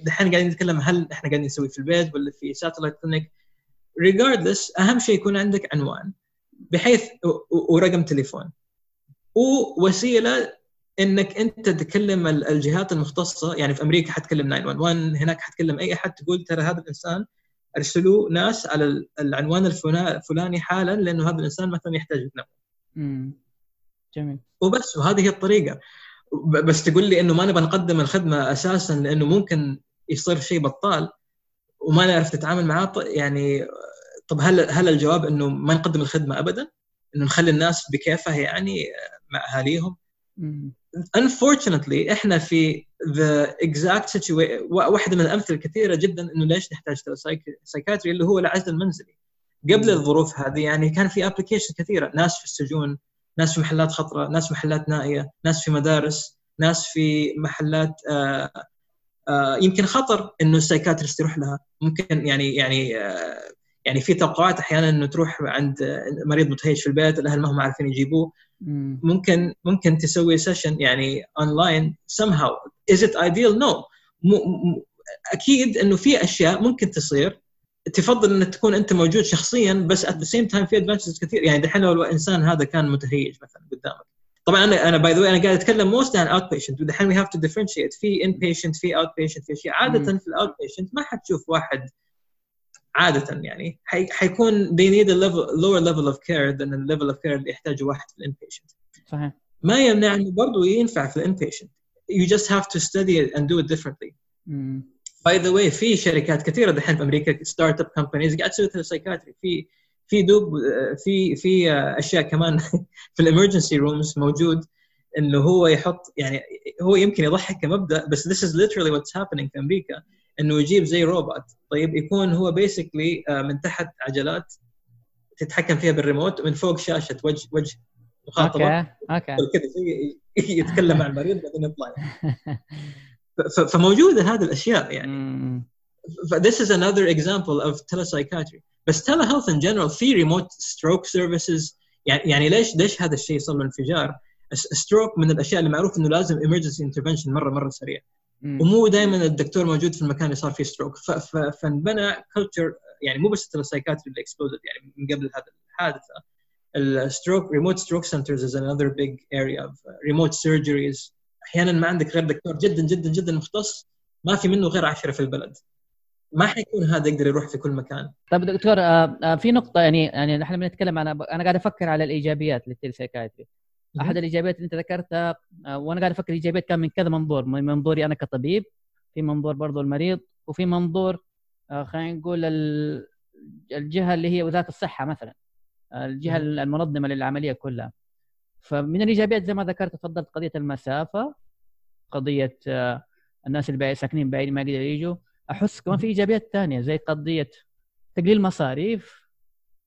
دحين قاعدين نتكلم هل إحنا قاعدين نسوي في البيت ولا في satellite clinic ريجاردلس أهم شيء يكون عندك عنوان. بحيث ورقم تليفون ووسيلة إنك أنت تكلم الجهات المختصة يعني في أمريكا حتكلم 911 هناك حتكلم أي أحد تقول ترى هذا الإنسان أرسلوا ناس على العنوان الفلاني حالا لأنه هذا الإنسان مثلا يحتاج يتنوم. جميل. وبس وهذه هي الطريقة بس تقول لي إنه ما نبغى نقدم الخدمة أساسا لأنه ممكن يصير شيء بطال وما نعرف نتعامل معاه يعني طب هل هل الجواب إنه ما نقدم الخدمة ابدا؟ إنه نخلي الناس بكيفها يعني مع أهاليهم؟ unfortunately إحنا في the exact situation واحدة من الأمثلة الكثيرة جدا إنه ليش نحتاج psychiatry اللي هو العزل المنزلي قبل الظروف هذه يعني كان في application كثيرة. ناس في السجون ناس في محلات خطرة ناس في محلات نائية ناس في مدارس ناس في محلات آآ آآ يمكن خطر إنه ال psychiatrist يروح لها. ممكن يعني يعني يعني في توقعات أحيانا إنه تروح عند مريض متهيج في البيت الأهل ما هم عارفين يجيبوه. ممكن ممكن تسوي session يعني online somehow. Is it ideal? No. م أكيد إنه في أشياء ممكن تصير. تفضل إنك تكون أنت موجود شخصيا بس at the same time في advantages كثير. يعني دحين لو الإنسان هذا كان متهيج مثلا قدامك. طبعا أنا أنا by the أنا قاعد أتكلم most عن outpatient ودحين we have to differentiate في inpatient في outpatient في أشياء. عاده في ال outpatient ما حتشوف واحد عادة يعني. حيكون they need a level lower level of care than the level of care اللي يحتاجه واحد في ال inpatient صحيح. ما يمنع انه برضه ينفع في ال inpatient you just have to study it and do it differently. by the way في شركات كثيرة دحين في أمريكا startup companies قاعد تسوي psychiatry في في دوب في في أشياء كمان في ال emergency rooms موجود إنه هو يحط يعني هو يمكن يضحك كمبدأ بس this is literally what's happening في أمريكا. إنه يجيب زي روبوت. طيب يكون هو basically من تحت عجلات تتحكم فيها بالريموت ومن فوق شاشة وجه وجه مخاطبة. أوكي أوكي. كذا زي يتكلم مع المريض بعدين يطلع. فموجودة هذه الأشياء يعني. this is another example of telepsychiatry. بس telehealth in general في remote stroke services. يعني يعني ليش ليش هذا الشيء صار له انفجار؟ stroke من الأشياء اللي معروف إنه لازم emergency intervention مرة مرة سريع. ومو دائما الدكتور موجود في المكان اللي صار فيه stroke فانبنى culture يعني مو بس ال psychiatry اللي exploded يعني من قبل هذا الحادثة. ال stroke remote stroke centers is another big area of remote surgeries. أحيانا ما عندك غير دكتور جدا جدا جدا مختص ما في منه غير عشرة في البلد. ما حيكون هذا يقدر يروح في كل مكان. طيب دكتور في نقطة يعني يعني نحن بنتكلم عن أنا قاعد أفكر على الإيجابيات للتلسايكايتري أحد الايجابيات اللي أنت ذكرتها وأنا قاعد أفكر الايجابيات كان من كذا منظور من منظوري أنا كطبيب في منظور برضو المريض وفي منظور خلينا نقول الجهة اللي هي وزارة الصحة مثلا الجهة المنظمة للعملية كلها. فمن الايجابيات زي ما ذكرت تفضلت قضية المسافة قضية الناس اللي ساكنين بعيد ما يقدروا يجوا. أحس كمان في ايجابيات ثانية زي قضية تقليل مصاريف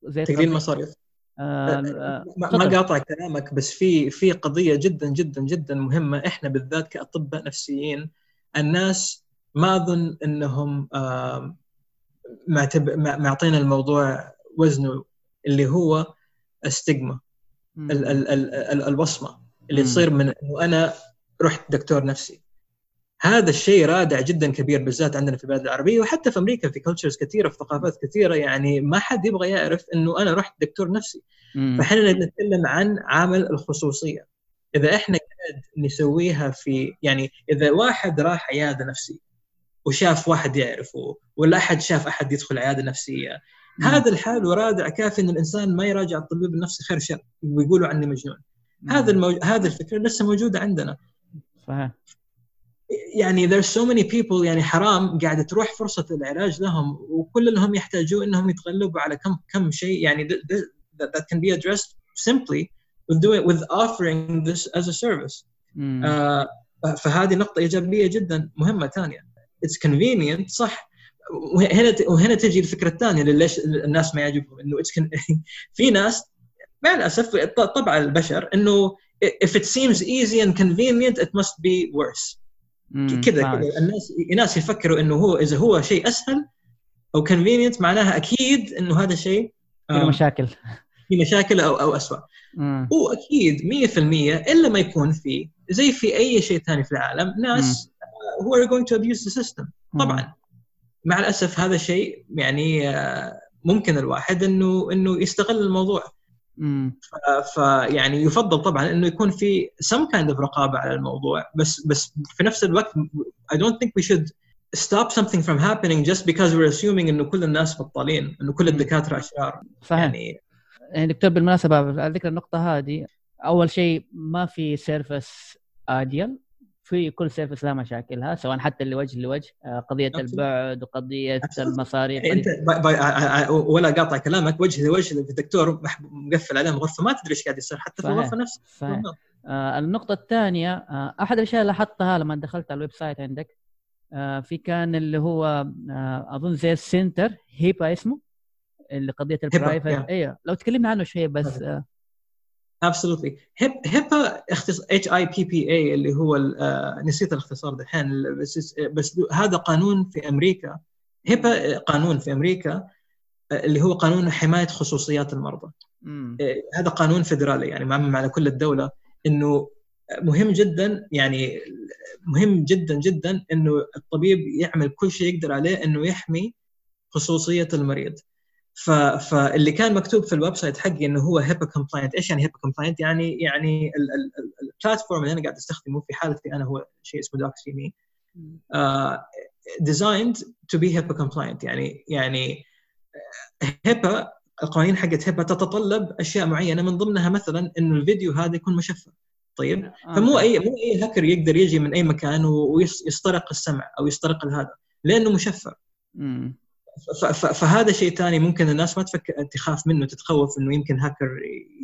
زي تقليل مصاريف. آه ما قاطع كلامك بس في في قضية جدا جدا جدا مهمة إحنا بالذات كأطباء نفسيين الناس ما أظن إنهم آه معطينا الموضوع وزنه اللي هو الستيغما ال ال ال ال الوصمة اللي تصير من إنه أنا رحت دكتور نفسي. هذا الشيء رادع جدا كبير بالذات عندنا في البلاد العربية وحتى في أمريكا في كلتشرز كثيرة في ثقافات كثيرة. يعني ما حد يبغى يعرف إنه أنا رحت دكتور نفسي. فإحنا نتكلم عن عامل الخصوصية. إذا إحنا قاعد نسويها في يعني إذا واحد راح عيادة نفسية وشاف واحد يعرفه ولا أحد شاف أحد يدخل عيادة نفسية هذا الحال رادع كافي إن الإنسان ما يراجع الطبيب النفسي خير شر ويقولوا عني مجنون. هذا المو... هذه الفكرة لسه موجودة عندنا. صحيح. يعني there's so many people يعني حرام قاعدة تروح فرصة العلاج لهم وكل اللي هم يحتاجوه إنهم يتغلبوا على كم كم شيء يعني that, that can be addressed simply with doing with offering this as a service. آه فهذه نقطة إيجابية جدا مهمة ثانية. It's convenient صح وهنا وهنا تجي الفكرة الثانية اللي ليش الناس ما يعجبهم إنه في ناس مع الأسف طبع البشر إنه if it seems easy and convenient it must be worse. كذا كذا. الناس الناس يفكروا إنه هو إذا هو شيء أسهل أو convenient معناها أكيد إنه هذا شيء في مشاكل. في مشاكل أو أو اسوء هو أكيد 100% إلا ما يكون في زي في أي شيء ثاني في العالم ناس هو are going to abuse the system. طبعا. مع الأسف هذا الشيء يعني ممكن الواحد إنه إنه يستغل الموضوع. فيعني يفضل طبعا إنه يكون في some kind of رقابة على الموضوع بس بس في نفس الوقت I don't think we should stop something from happening just because we're assuming إنه كل الناس بطالين إنه كل الدكاترة أشرار. صحيح. يعني يعني دكتور بالمناسبة على ذكر النقطة هذه أول شيء ما في service ideal في كل service لها مشاكلها سواء حتى اللي وجه لوجه قضية البعد وقضيه المصاريف أنت ولا قاطع كلامك وجه لوجه الدكتور مقفل عليهم غرفة ما تدري إيش قاعد يصير حتى في الغرفة نفسها. آه النقطة الثانية آه أحد الأشياء اللي لاحظتها لما دخلت على ال website عندك آه في كان اللي هو آه أظن زي ال center HIPAA اسمه اللي قضية ال private. أيوه لو تكلمنا عنه شوية بس آه absolutely HIPAA اختص اتش اي بي بي اي اللي هو آه نسيت الاختصار دحين بس بس هذا قانون في أمريكا. HIPAA قانون في أمريكا آه، اللي هو قانون حماية خصوصيات المرضى. مم. آه، هذا قانون فدرالي يعني معمم على كل الدولة إنه مهم جدا يعني مهم جدا جدا إنه الطبيب يعمل كل شيء يقدر عليه إنه يحمي خصوصية المريض. ف... فاللي كان مكتوب في ال website حقي إنه هو HIPAA compliant إيش يعني HIPAA compliant يعني يعني ال platform اللي أنا قاعد أستخدمه في حالتي أنا هو شيء اسمه Doxy.me designed to be HIPAA compliant يعني يعني HIPAA القوانين حقت HIPAA تتطلب أشياء معينة من ضمنها مثلا إنه الفيديو هذا يكون مشفر طيب؟ آه. فمو اي مو أي هاكر يقدر يجي من أي مكان ويسترق السمع أو يسترق هذا لأنه مشفر فهذا شيء ثاني ممكن الناس ما تفكر تخاف منه تتخوف إنه يمكن هاكر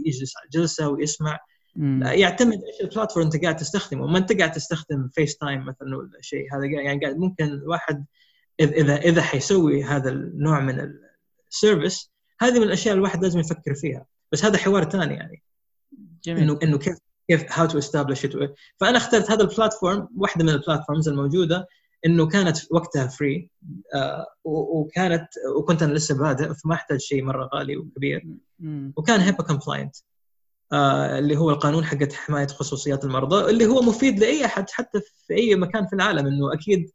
يجلس على جلسة ويسمع. لا يعتمد إيش ال platform أنت قاعد تستخدمه. ما أنت قاعد تستخدم FaceTime مثلا ولا شيء. هذا يعني قاعد ممكن الواحد اذا إذا حيسوي هذا النوع من ال service هذه من الأشياء الواحد لازم يفكر فيها. بس هذا حوار ثاني يعني. جميل. انه إنه كيف كيف how to establish فأنا اخترت هذا ال platform واحدة من ال platforms الموجودة. إنه كانت وقتها free آه وكانت وكنت أنا لسه بادئ فما أحتاج شيء مرة غالي وكبير. وكان HIPAA compliant آه اللي هو القانون حق حماية خصوصيات المرضى اللي هو مفيد لأي أحد حتى في أي مكان في العالم إنه أكيد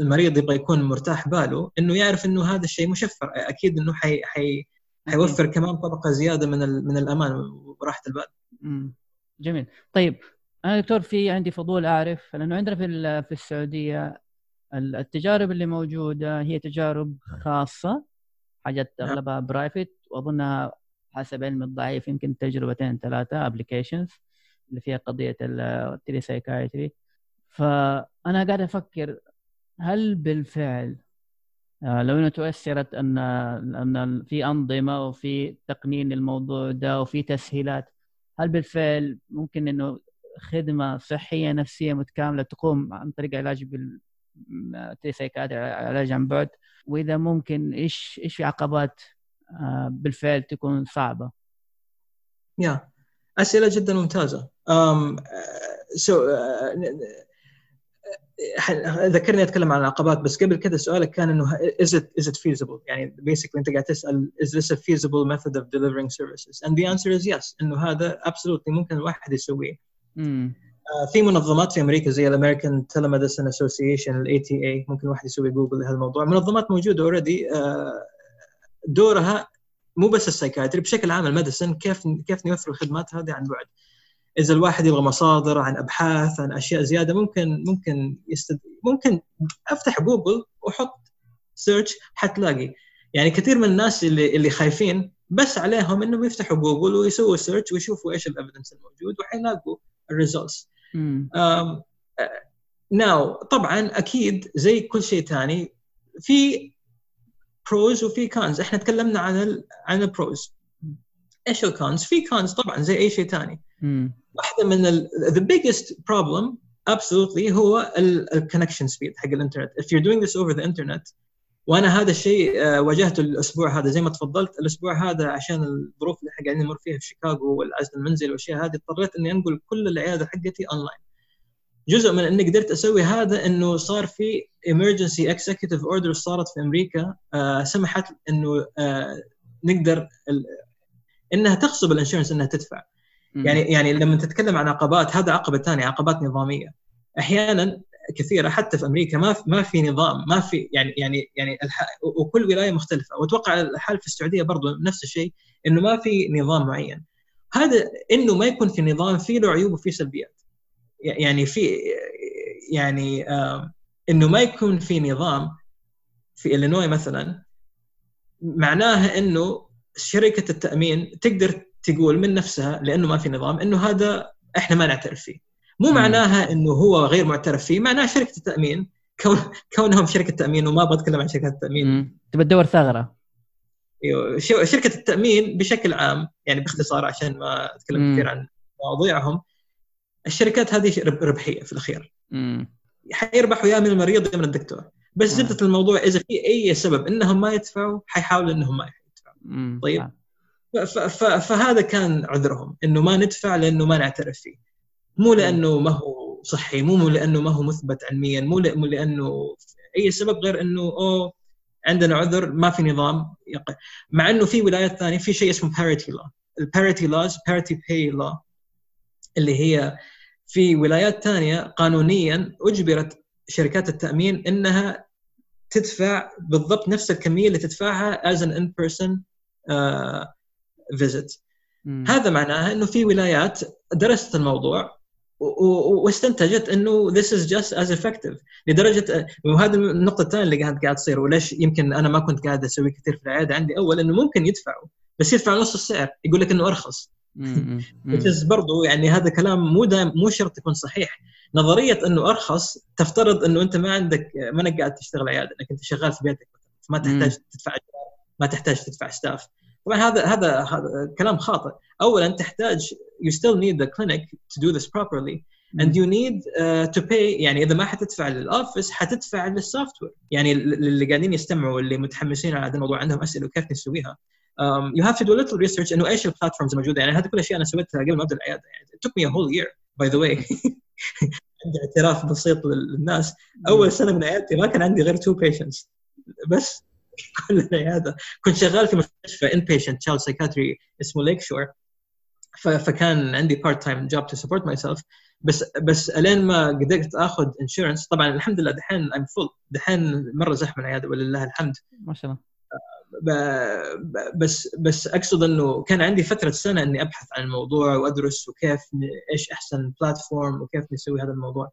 المريض يبغى يكون مرتاح باله إنه يعرف إنه هذا الشيء مشفر أكيد إنه حي حي حيوفر كمان طبقة زيادة من من الأمان وراحة البال. جميل. طيب أنا دكتور في عندي فضول أعرف لأنه عندنا في في السعودية التجارب اللي موجودة هي تجارب خاصة حاجات نعم. أغلبها private واظنها حسب علم الضعيف يمكن تجربتين ثلاثة applications اللي فيها قضية ال telepsychiatry فأنا قاعد أفكر هل بالفعل آه، لو إنه تؤثرت أن أن في أنظمة وفي تقنين الموضوع ده وفي تسهيلات هل بالفعل ممكن إنه خدمة صحية نفسية متكاملة تقوم عن طريق علاج بال علاج عن بعد. وإذا ممكن إيش إيش في عقبات آه، بالفعل تكون صعبة؟ يا أسئلة جدا ممتازة. um, so, uh, ذكرني أتكلم عن العقبات بس قبل كذا سؤالك كان إنه is it is it feasible يعني basically أنت قاعد تسأل is this a feasible method of delivering services and the answer is yes إنه هذا absolutely ممكن الواحد يسويه. آه في منظمات في أمريكا زي ال American Telemedicine Association ال ATA ممكن الواحد يسوي جوجل لهالموضوع منظمات موجودة already آه دورها مو بس ال psychiatry بشكل عام ال medicine كيف كيف نوفر الخدمات هذه عن بعد. إذا الواحد يبغى مصادر عن أبحاث عن أشياء زيادة ممكن ممكن يستد... ممكن أفتح جوجل وحط search حتلاقي. يعني كثير من الناس اللي اللي خايفين بس عليهم إنهم يفتحوا جوجل ويسووا search ويشوفوا إيش ال evidence الموجود وحيلاقوا ال results now طبعا أكيد زي كل شيء ثاني في pros وفي cons إحنا تكلمنا عن ال عن ال pros إيش ال cons؟ في cons طبعا زي أي شيء ثاني واحدة من the biggest problem absolutely هو ال connection speed حق الإنترنت. If you're doing this over the internet وأنا هذا الشيء آه، واجهته الأسبوع هذا. زي ما تفضلت الأسبوع هذا عشان الظروف اللي إحنا قاعدين نمر فيها في شيكاغو والعزل المنزلي والأشياء هذه اضطريت إني أنقل كل العيادة حقتي أونلاين. جزء من إني قدرت أسوي هذا إنه صار في emergency executive orders صارت في أمريكا. آه سمحت إنه آه نقدر إنها تغصب الإنشورنس إنها تدفع. يعني يعني لما تتكلم عن عقبات هذا عقبة ثانية عقبات نظامية. أحيانا كثيرة حتى في أمريكا ما ما في نظام ما في يعني يعني يعني. وكل ولاية مختلفة. وأتوقع الحال في السعودية برضو نفس الشيء إنه ما في نظام معين. هذا إنه ما يكون في نظام في له عيوب وفي سلبيات. يعني في يعني إنه ما يكون في نظام في إلينوي مثلا معناها إنه شركة التأمين تقدر تقول من نفسها لإنه ما في نظام إنه هذا إحنا ما نعترف فيه. مو مم. معناها إنه هو غير معترف فيه معناها شركة التأمين. كون كونهم شركة تأمين وما أبغى أتكلم عن شركات التأمين. تبى تدور ثغرة. أيوه شركة التأمين بشكل عام يعني باختصار عشان ما أتكلم كثير عن مواضيعهم الشركات هذه ربحية في الأخير. امم حيربحوا يا من المريض يا من الدكتور. بس زبدة الموضوع إذا في أي سبب إنهم ما يدفعوا حيحاولوا إنهم ما يدفعوا. طيب. فهذا كان عذرهم إنه ما ندفع لأنه ما نعترف فيه. مو لأنه ما هو صحي مو لأنه ما هو مثبت علميا مو لأنه أي سبب غير إنه أوه عندنا عذر ما في نظام يق... مع إنه في ولايات ثانية في شيء اسمه parity law. الباريتي laws parity pay law اللي هي في ولايات ثانية قانونيا أجبرت شركات التأمين إنها تدفع بالضبط نفس الكمية اللي تدفعها as an in person uh, visit. مم. هذا معناها إنه في ولايات درست الموضوع واستنتجت إنه this is just as effective. لدرجة وهذه النقطة الثانية اللي قاعد قاعد تصير وليش يمكن أنا ما كنت قاعد أسوي كثير في العيادة عندي أول إنه ممكن يدفعوا بس يدفع نص السعر يقول لك إنه أرخص. which برضو يعني هذا كلام مو دائم مو شرط يكون صحيح. نظرية إنه أرخص تفترض إنه أنت ما عندك ما إنك قاعد تشتغل عيادة إنك أنت شغال في بيتك ما تحتاج تدفع ما تحتاج تدفع ستاف طبعا هذا هذا هذا كلام خاطئ. اولا تحتاج you still need the clinic to do this properly. and you need uh, to pay يعني إذا ما حتدفع لل office حتدفع لل software يعني اللي قاعدين يستمعوا واللي متحمسين على هذا الموضوع عندهم أسئلة وكيف نسويها. Um, you have to do a little research إنه إيش ال platforms الموجودة. يعني هذه كل الاشياء أنا سويتها قبل ما أبدأ العيادة. يعني it took me a whole year by the way. عندي اعتراف بسيط للناس. أول سنة من عيادتي ما كان عندي غير two patients. بس كل العياده كنت شغال في مستشفى inpatient child psychiatry اسمه Lakeshore فكان عندي part time job to support myself بس بس ألين ما قدرت آخذ insurance طبعا الحمد لله دحين I'm full دحين مرة زحمة العياده ولله الحمد. ما شاء الله. بس بس أقصد إنه كان عندي فترة سنة إني أبحث عن الموضوع وأدرس وكيف إيش أحسن platform وكيف نسوي هذا الموضوع.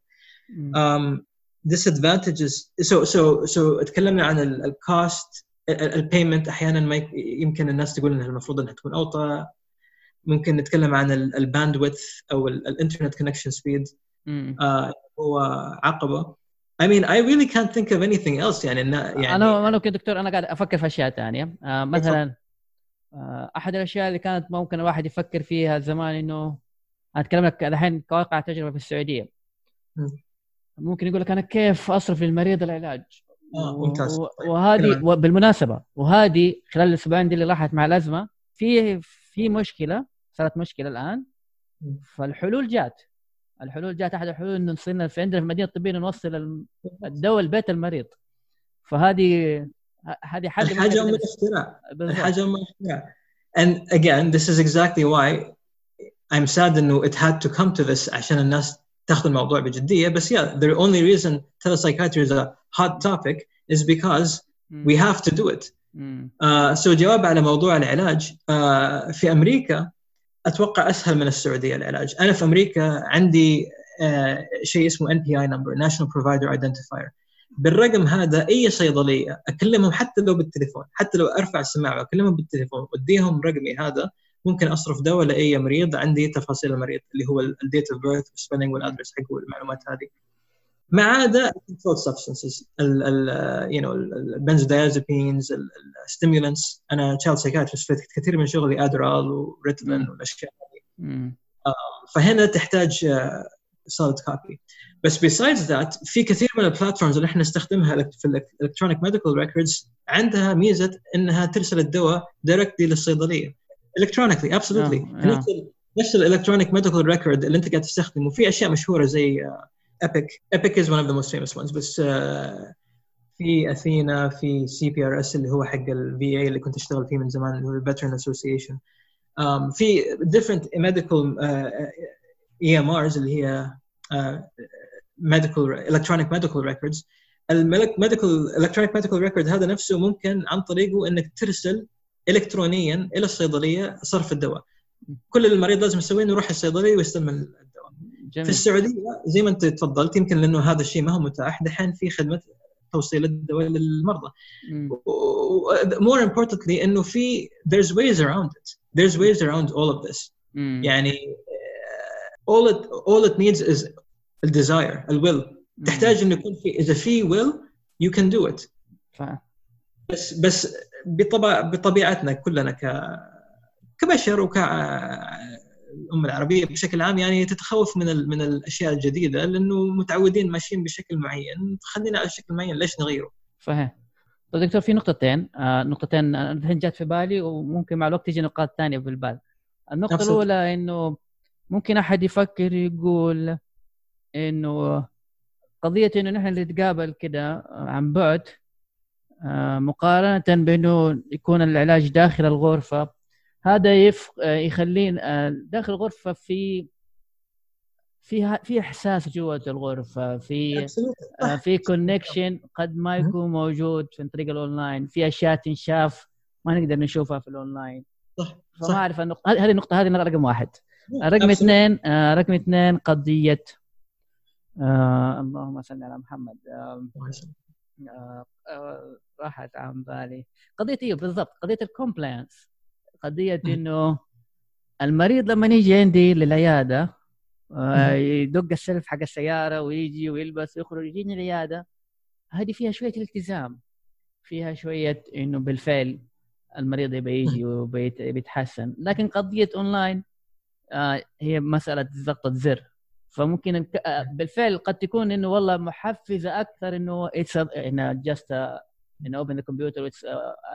Disadvantages. So so so تكلمنا عن ال cost ال payment أحيانا ما يمكن الناس تقول إنها المفروض إنها تكون أوطى. ممكن نتكلم عن ال bandwidth أو الانترنت connection speed هو عقبة. I mean I really can't think of anything else. يعني يعني أنا أنا كدكتور أنا قاعد أفكر في أشياء ثانية. آه مثلا آه أحد الأشياء اللي كانت ممكن الواحد يفكر فيها زمان إنه أنا أتكلم لك الحين كواقع تجربة في السعودية. ممكن يقول لك أنا كيف أصرف للمريض العلاج؟ آه، ممتاز. وهذه بالمناسبة وهذه خلال الأسبوعين دي اللي راحت مع الأزمة في في مشكلة صارت مشكلة الآن. فالحلول جات. الحلول جات أحد الحلول إنه نصير في عندنا في المدينة الطبيه نوصل الدواء لبيت المريض. فهذه هذه حاجة الحاجة ام الاختراع. الحاجة ام الاختراع. And again this is exactly why I'm sad إنه it had to come to this عشان الناس تاخذ الموضوع بجدية. بس yeah the only reason telepsychiatry is a hot topic is because we have to do it. uh, so جواب على موضوع العلاج uh, في أمريكا أتوقع أسهل من السعودية العلاج. أنا في أمريكا عندي uh, شيء اسمه NPI number National Provider Identifier بالرقم هذا أي صيدلية أكلمهم حتى لو بالتليفون حتى لو أرفع السماعة وأكلمهم بالتليفون واديهم رقمي هذا ممكن أصرف دواء لاي مريض. عندي تفاصيل المريض اللي هو ال date of birth وال spelling وال address حقه والمعلومات هذه. ما عدا ال controlled substances you know ال benzodiazepines ال stimulants أنا child psychiatrist كثير من شغلي Adderall و Ritalin والأشياء هذه. فهنا تحتاج solid uh, copy بس besides that في كثير من ال platforms اللي إحنا نستخدمها في ال electronic medical records عندها ميزة إنها ترسل الدواء directly للصيدلية. electronically absolutely نفس نفس ال electronic medical record اللي انت قاعد تستخدمه. في أشياء مشهورة زي Epic Epic is one of the most famous ones. بس uh, في Athena في CPRS اللي هو حق ال VA اللي كنت أشتغل فيه من زمان اللي هو ال Veteran Association um, في different medical EMRs اللي هي medical electronic medical records. ال medical electronic medical record هذا نفسه ممكن عن طريقه إنك ترسل الكترونيا إلى الصيدلية صرف الدواء. كل المريض لازم يسويه إنه يروح الصيدلية ويستلم الدواء. جميل. في السعودية زي ما أنت تفضلت يمكن لأنه هذا الشيء ما هو متاح دحين في خدمة توصيل الدواء للمرضى. more importantly إنه في there's ways around it. There's ways around all of this. مم. يعني uh, all it all it needs is الديزاير الويل تحتاج إنه يكون في إذا في will you can do it. صح بس بس بطبع بطبيعتنا كلنا ك كبشر وك الأمة العربية بشكل عام يعني تتخوف من من الأشياء الجديدة لأنه متعودين ماشيين بشكل معين خلينا على شكل معين ليش نغيره؟ صحيح طيب دكتور في نقطتين آه نقطتين الحين جات في بالي وممكن مع الوقت تجي نقاط ثانية في البال النقطة أبسط. الأولى إنه ممكن أحد يفكر يقول إنه قضية إنه نحن نتقابل كده عن بعد آه مقارنة بأنه يكون العلاج داخل الغرفة هذا يف يخلينا آه، داخل الغرفة في في في إحساس جوة الغرفة في آه، في connection قد ما يكون موجود في طريق الاونلاين في أشياء تنشاف ما نقدر نشوفها في الاونلاين صح فما أعرف النقطة هذه النقطة هذه رقم واحد. رقم اثنين آه، رقم اثنين قضية آه اللهم صل على محمد. آه آه راحت عن بالي. قضية أيوه بالضبط؟ قضية الكومبلاينس قضية إنه المريض لما يجي عندي للعيادة آه، يدق السلف حق السيارة ويجي ويلبس ويخرج يجيني العيادة. هذه فيها شوية التزام فيها شوية إنه بالفعل المريض يبي يجي وبيتحسن لكن قضية اونلاين آه هي مسألة ضغطة زر. فممكن آه، بالفعل قد تكون إنه والله محفزة أكثر إنه it's انه just انه open the computer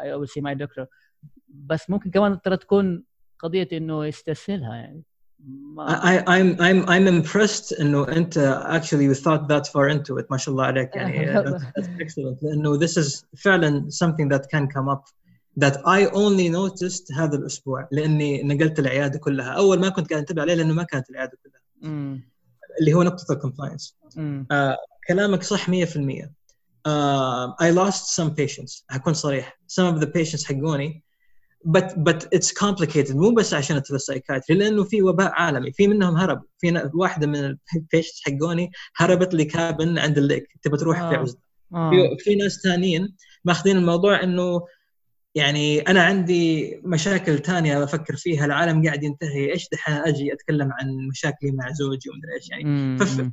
I will see my doctor بس ممكن كمان ترى تكون قضية إنه يستسهلها يعني. I, I'm I'm I'm impressed إنه أنت actually you thought that far into it. ما شاء الله عليك يعني. That's, that's excellent. لأنه this is فعلا something that can come up that I only noticed هذا الأسبوع لأني نقلت العيادة كلها. أول ما كنت قاعد أنتبه عليه لأنه ما كانت العيادة كلها. اللي هو نقطة ال compliance uh, كلامك صح 100% uh, I lost some patients. هكون صريح. Some of the patients حقوني. But but it's complicated. مو بس عشان ال psychiatry لأنه في وباء عالمي. في منهم هرب. في واحدة من ال patients حقوني هربت لي cabin عند ال lake. تبى تروح آه. في عزله آه. في, في ناس ثانيين ماخذين الموضوع إنه يعني أنا عندي مشاكل ثانية أفكر فيها العالم قاعد ينتهي إيش دحين أجي أتكلم عن مشاكلي مع زوجي ومدري إيش يعني؟ ففي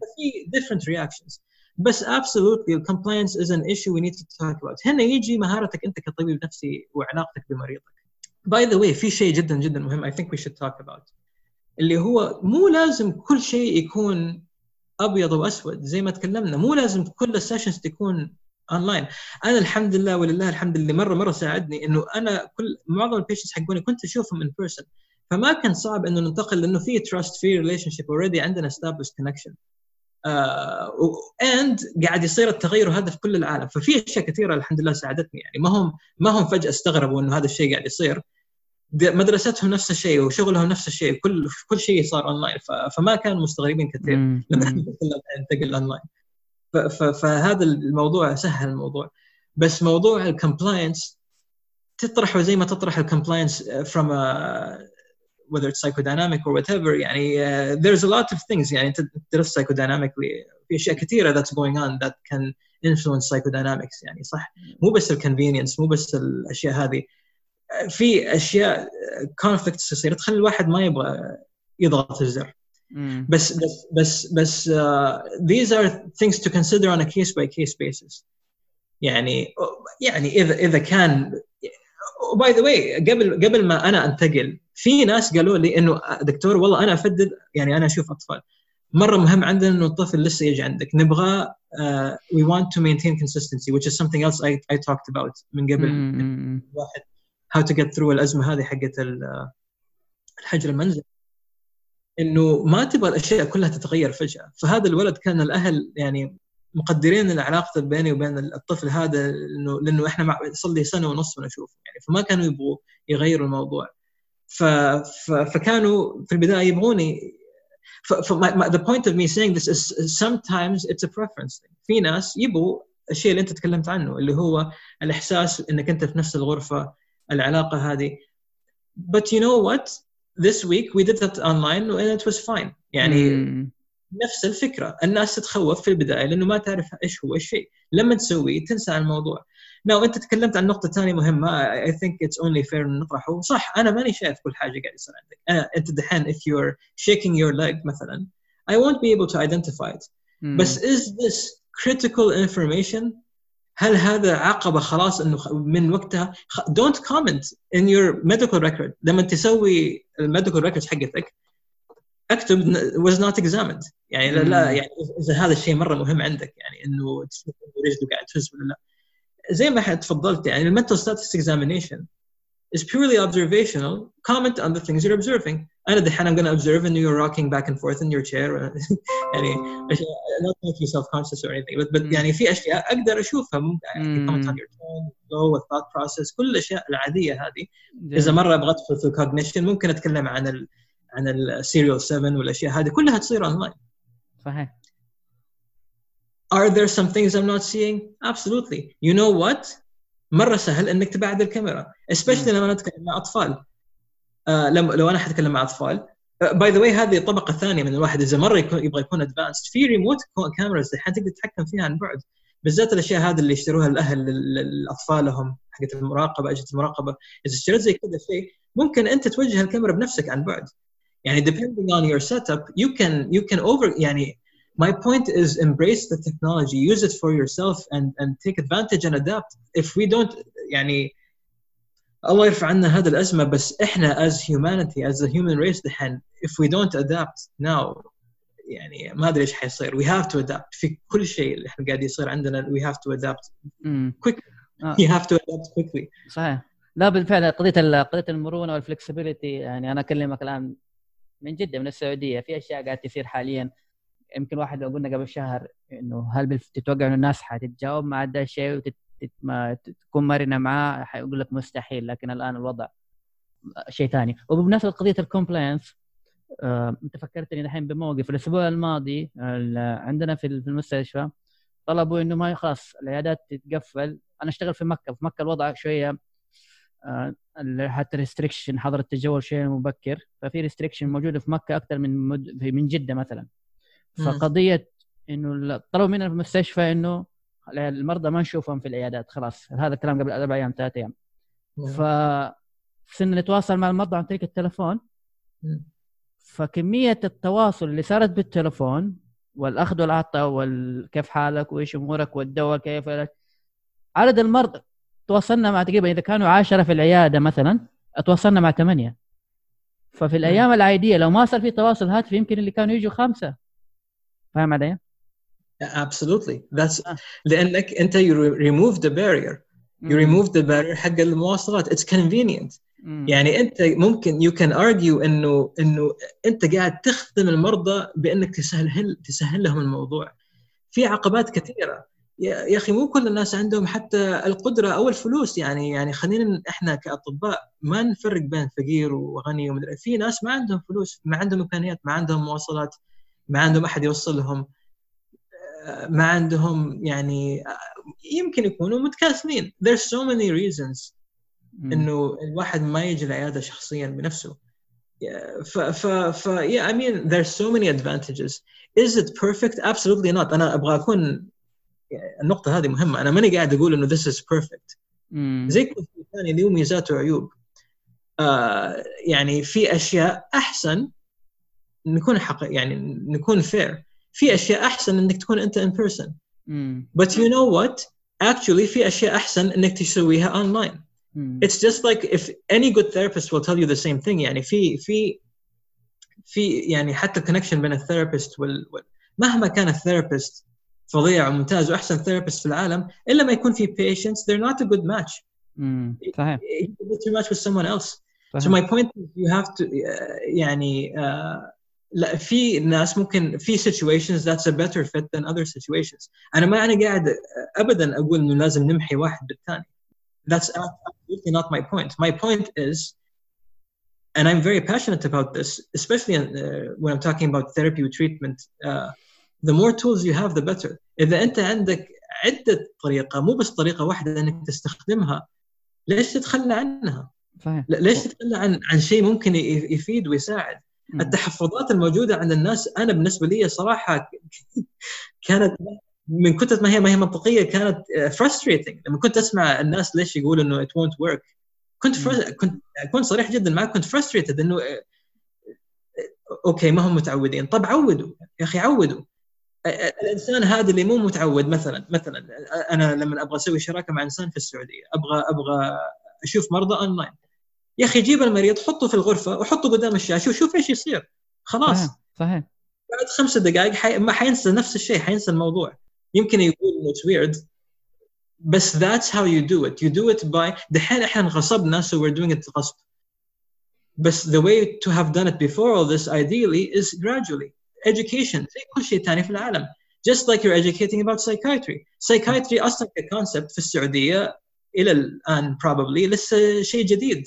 different reactions. بس absolutely compliance is an issue we need to talk about. هنا يجي مهارتك أنت كطبيب نفسي وعلاقتك بمريضك. by the way في شيء جدا جدا مهم I think we should talk about. اللي هو مو لازم كل شيء يكون أبيض وأسود زي ما تكلمنا مو لازم كل ال sessions تكون اونلاين أنا الحمد لله ولله الحمد لله مرة مرة ساعدني إنه أنا كل معظم ال patients حقوني كنت أشوفهم in person فما كان صعب إنه ننتقل لأنه في trust في relationship already عندنا established connection and قاعد يصير التغير هذا في كل العالم. ففي أشياء كثيرة الحمد لله ساعدتني. يعني ما هم ما هم فجأة استغربوا إنه هذا الشيء قاعد يصير. مدرستهم نفس الشيء وشغلهم نفس الشيء. كل كل شيء صار اونلاين فما كانوا مستغربين كثير. لما ننتقل اونلاين فهذا الموضوع سهل الموضوع. بس موضوع ال compliance تطرحه زي ما تطرح ال compliance from a whether it's psychodynamic or whatever يعني uh, there's a lot of things يعني انت تدرس psychodynamically في أشياء كثيرة that's going on that can influence psychodynamics يعني صح؟ مو بس ال convenience مو بس الاشياء هذه. في أشياء conflicts تصير تخلي الواحد ما يبغى يضغط الزر. بس بس بس بس uh, these are things to consider on a case by case basis. يعني يعني إذا إذا كان by the way قبل قبل ما أنا أنتقل في ناس قالوا لي إنه دكتور والله أنا أفدد يعني أنا أشوف أطفال. مرة مهم عندنا إنه الطفل لسه يجي عندك. نبغى uh, we want to maintain consistency which is something else I, I talked about من قبل. واحد how to get through الأزمة هذه حقت الحجر المنزل. إنه ما تبغى الأشياء كلها تتغير فجأة. فهذا الولد كان الأهل يعني مقدرين العلاقة بيني وبين الطفل هذا إنه لأنه إحنا صار لي سنة ونص ونشوف يعني فما كانوا يبغوا يغيروا الموضوع. ف... ف... فكانوا في البداية يبغوني. ف... ف... my, the point of me saying this is sometimes it's a preference thing. في ناس يبغوا الشيء اللي أنت تكلمت عنه اللي هو الإحساس إنك أنت في نفس الغرفة العلاقة هذه. But you know what this week we did that online and it was fine. يعني mm. نفس الفكرة. الناس تتخوف في البداية لأنه ما تعرف إيش هو الشيء لما تسويه تنسى عن الموضوع. لو أنت تكلمت عن نقطة ثانية مهمة. I think it's only fair نطرحه. صح أنا ماني شايف كل حاجة قاعد يصير عندك. أنا أنت دحين if you're shaking your leg مثلا I won't be able to identify it. Mm. بس is this critical information هل هذا عقبة خلاص إنه من وقتها؟ don't comment in your medical record. لما تسوي ال medical record حقتك اكتب was not examined. يعني لا, لا يعني إذا هذا الشيء مرة مهم عندك يعني إنه تشوف رجله قاعد تهز ولا لا. زي ما تفضلت يعني ال mental status examination is purely observational comment on the things you're observing انا دحين I'm gonna observe and you're rocking back and forth in your chair يعني not making self conscious or anything but, but يعني في اشياء اقدر اشوفها ممكن يعني comment on your tone flow thought process كل الاشياء العاديه هذه اذا مره ابغى ادخل في الكوجنيشن ممكن اتكلم عن ال عن السيريال 7 والاشياء هذه كلها تصير اونلاين صحيح Are there some things I'm not seeing? Absolutely. You know what? مرة سهل إنك تبعد الكاميرا especially لما نتكلم مع أطفال. آه لما لو أنا حتكلم مع أطفال. by the way هذه طبقة ثانية من الواحد إذا مرة يكون يبغى يكون advanced في remote cameras الحين تقدر تتحكم فيها عن بعد. بالذات الأشياء هذه اللي يشتروها الأهل لاطفالهم حقت المراقبة أجهزة المراقبة. إذا اشتريت زي كذا شيء ممكن أنت توجه الكاميرا بنفسك عن بعد. يعني depending on your setup you can you can over يعني my point is embrace the technology use it for yourself and and take advantage and adapt if we don't يعني الله يرفع عنا هذه الازمه بس احنا as humanity as a human race دحين if we don't adapt now يعني ما ادري ايش حيصير we have to adapt في كل شيء اللي احنا قاعد يصير عندنا we have to adapt quickly آه. you have to adapt quickly صحيح لا بالفعل قضيه قضيه المرونه والفلكسبيتي يعني انا اكلمك الان من جده من السعوديه في اشياء قاعد تصير حاليا يمكن واحد لو قلنا قبل شهر إنه هل تتوقع إنه الناس حتتجاوب مع هذا الشيء وتكون مرنة معاه؟ حيقول لك مستحيل لكن الآن الوضع شيء ثاني. وبمناسبة قضية ال compliance آه، أنت فكرتني الحين بموقف. الأسبوع الماضي عندنا في المستشفى طلبوا إنه ما خلاص العيادات تتقفل. أنا أشتغل في مكة في مكة الوضع شوية آه، حتى restriction حظر التجول شيء مبكر. ففي restriction موجودة في مكة أكثر من مد... من جدة مثلا. فقضية إنه طلبوا منا في المستشفى إنه المرضى ما نشوفهم في العيادات خلاص. هذا الكلام قبل أربع أيام ثلاث أيام. ف صرنا نتواصل مع المرضى عن طريق التلفون. فكمية التواصل اللي صارت بالتلفون والأخذ والعطاء وكيف حالك وإيش أمورك والدواء كيف عدد المرضى تواصلنا مع تقريبا إذا كانوا عشرة في العيادة مثلا تواصلنا مع ثمانية. ففي الأيام العادية لو ما صار في تواصل هاتفي يمكن اللي كانوا يجوا خمسة. فاهم علي؟ absolutely. That's آه. لأنك أنت you remove the barrier. You remove the barrier حق المواصلات. It's convenient. يعني أنت ممكن you can argue إنه إنه أنت قاعد تخدم المرضى بأنك تسهل تسهل لهم الموضوع. في عقبات كثيرة. يا أخي مو كل الناس عندهم حتى القدرة أو الفلوس. يعني يعني خلينا إحنا كأطباء ما نفرق بين فقير وغني ومدري في ناس ما عندهم فلوس ما عندهم إمكانيات ما عندهم مواصلات. ما عندهم أحد يوصلهم ما عندهم يعني يمكن يكونوا متكاسلين. There's so many reasons إنه الواحد ما يجي العياده شخصيا بنفسه. ف ف ف yeah I mean there's so many advantages. Is it perfect? Absolutely not. أنا أبغى أكون النقطة هذه مهمة. أنا ماني قاعد أقول إنه this is perfect. زي كل شيء ثاني له ميزات وعيوب؟ آه يعني في أشياء أحسن نكون حق يعني نكون fair في أشياء أحسن إنك تكون أنت in person but you know what? Actually في أشياء أحسن إنك تسويها online it's just like if any good therapist will tell you the same thing. يعني في في في يعني حتى ال connection بين ال therapist وال مهما كان ال therapist فظيع وممتاز وأحسن therapist في العالم إلا ما يكون في patients they're not a good match. صحيح. Too much with someone else. صحيح. so my point is you have to يعني uh, لا في ناس ممكن في situations that's a better fit than other situations أنا ما أنا قاعد ابدا أقول انه لازم نمحي واحد بالثاني that's absolutely not my point my point is and I'm very passionate about this especially uh, when I'm talking about therapy or treatment uh, the more tools you have the better اذا انت عندك عده طريقه مو بس طريقه واحدة انك تستخدمها ليش تتخلى عنها؟ صحيح. ليش تتخلى عن عن شيء ممكن يفيد ويساعد؟ التحفظات الموجودة عند الناس أنا بالنسبة لي صراحة كانت من كثر ما هي ما هي منطقية كانت frustrating. لما كنت أسمع الناس ليش يقولوا إنه it won't work كنت كنت أكون صريح جدا معك كنت frustrated إنه أوكي ما هم متعودين. طب عودوا يا أخي عودوا. الإنسان هذا اللي مو متعود مثلا مثلا أنا لما أبغى أسوي شراكة مع إنسان في السعودية أبغى أبغى أشوف مرضى اونلاين يا أخي جيب المريض حطه في الغرفة وحطه قدام الشاشة وشوف إيش يصير. خلاص. صحيح بعد خمس دقائق حي... ما حينسى نفس الشيء حينسى الموضوع. يمكن يقول إنه it's weird بس that's how you do it. You do it by دحين إحنا انغصبنا so we're doing it غصب. بس the way to have done it before all this ideally is gradually. Education زي كل شيء ثاني في العالم. Just like you're educating about psychiatry. Psychiatry أصلا ككونسبت في السعودية إلى الآن probably لسه شيء جديد.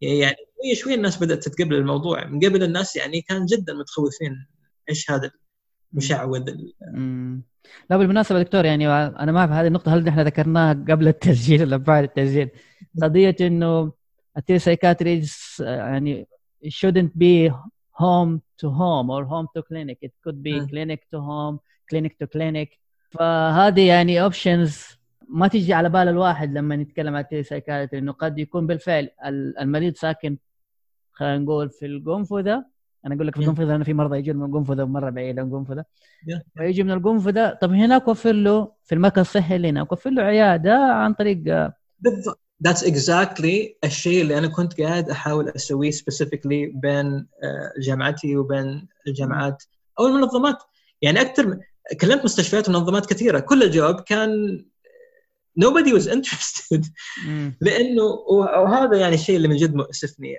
يعني شوي شوي الناس بدأت تتقبل الموضوع. من قبل الناس يعني كان جدا متخوفين إيش هذا المشعوذ لا بالمناسبة دكتور يعني أنا ما أعرف هذه النقطة هل نحن ذكرناها قبل التسجيل ولا بعد التسجيل؟ قضية إنه التيلي يعني shouldn't be home to home or home to clinic. It could be clinic to home clinic to clinic. فهذه يعني اوبشنز ما تيجي على بال الواحد لما نتكلم عن التيلي إنه قد يكون بالفعل المريض ساكن خلينا نقول في القنفذة. أنا أقول لك في القنفذة أنا في مرضى يجون من القنفذة مره بعيدة القنفذة. ويجي من القنفذة طب هناك وفر له في المركز الصحي اللي هناك وفر له عيادة عن طريق بالضبط. That's exactly الشيء اللي أنا كنت قاعد أحاول أسويه specifically بين جامعتي وبين الجامعات أو المنظمات. يعني أكثر كلمت مستشفيات ومنظمات كثيرة. كل الجواب كان nobody was interested. لأنه وهذا يعني الشيء اللي من جد مؤسفني.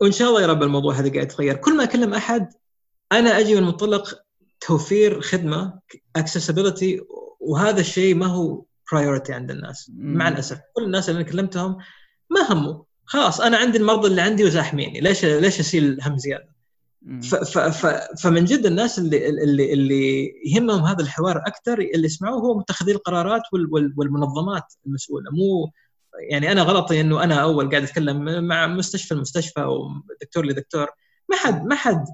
وإن شاء الله يا رب الموضوع هذا قاعد يتغير. كل ما أكلم أحد أنا أجي من منطلق توفير خدمة accessibility وهذا الشيء ما هو برايورتي عند الناس. مع الأسف كل الناس اللي أنا كلمتهم ما هموا. خلاص أنا عندي المرضى اللي عندي وزاحميني. ليش ليش اشيل هم زيادة؟ ف ف ف فمن جد الناس اللي اللي اللي يهمهم هذا الحوار أكثر اللي يسمعوه هو متخذي القرارات والمنظمات المسؤولة. مو يعني أنا غلطي إنه أنا أول قاعد أتكلم مع مستشفى المستشفى ودكتور لدكتور. ما حد ما حد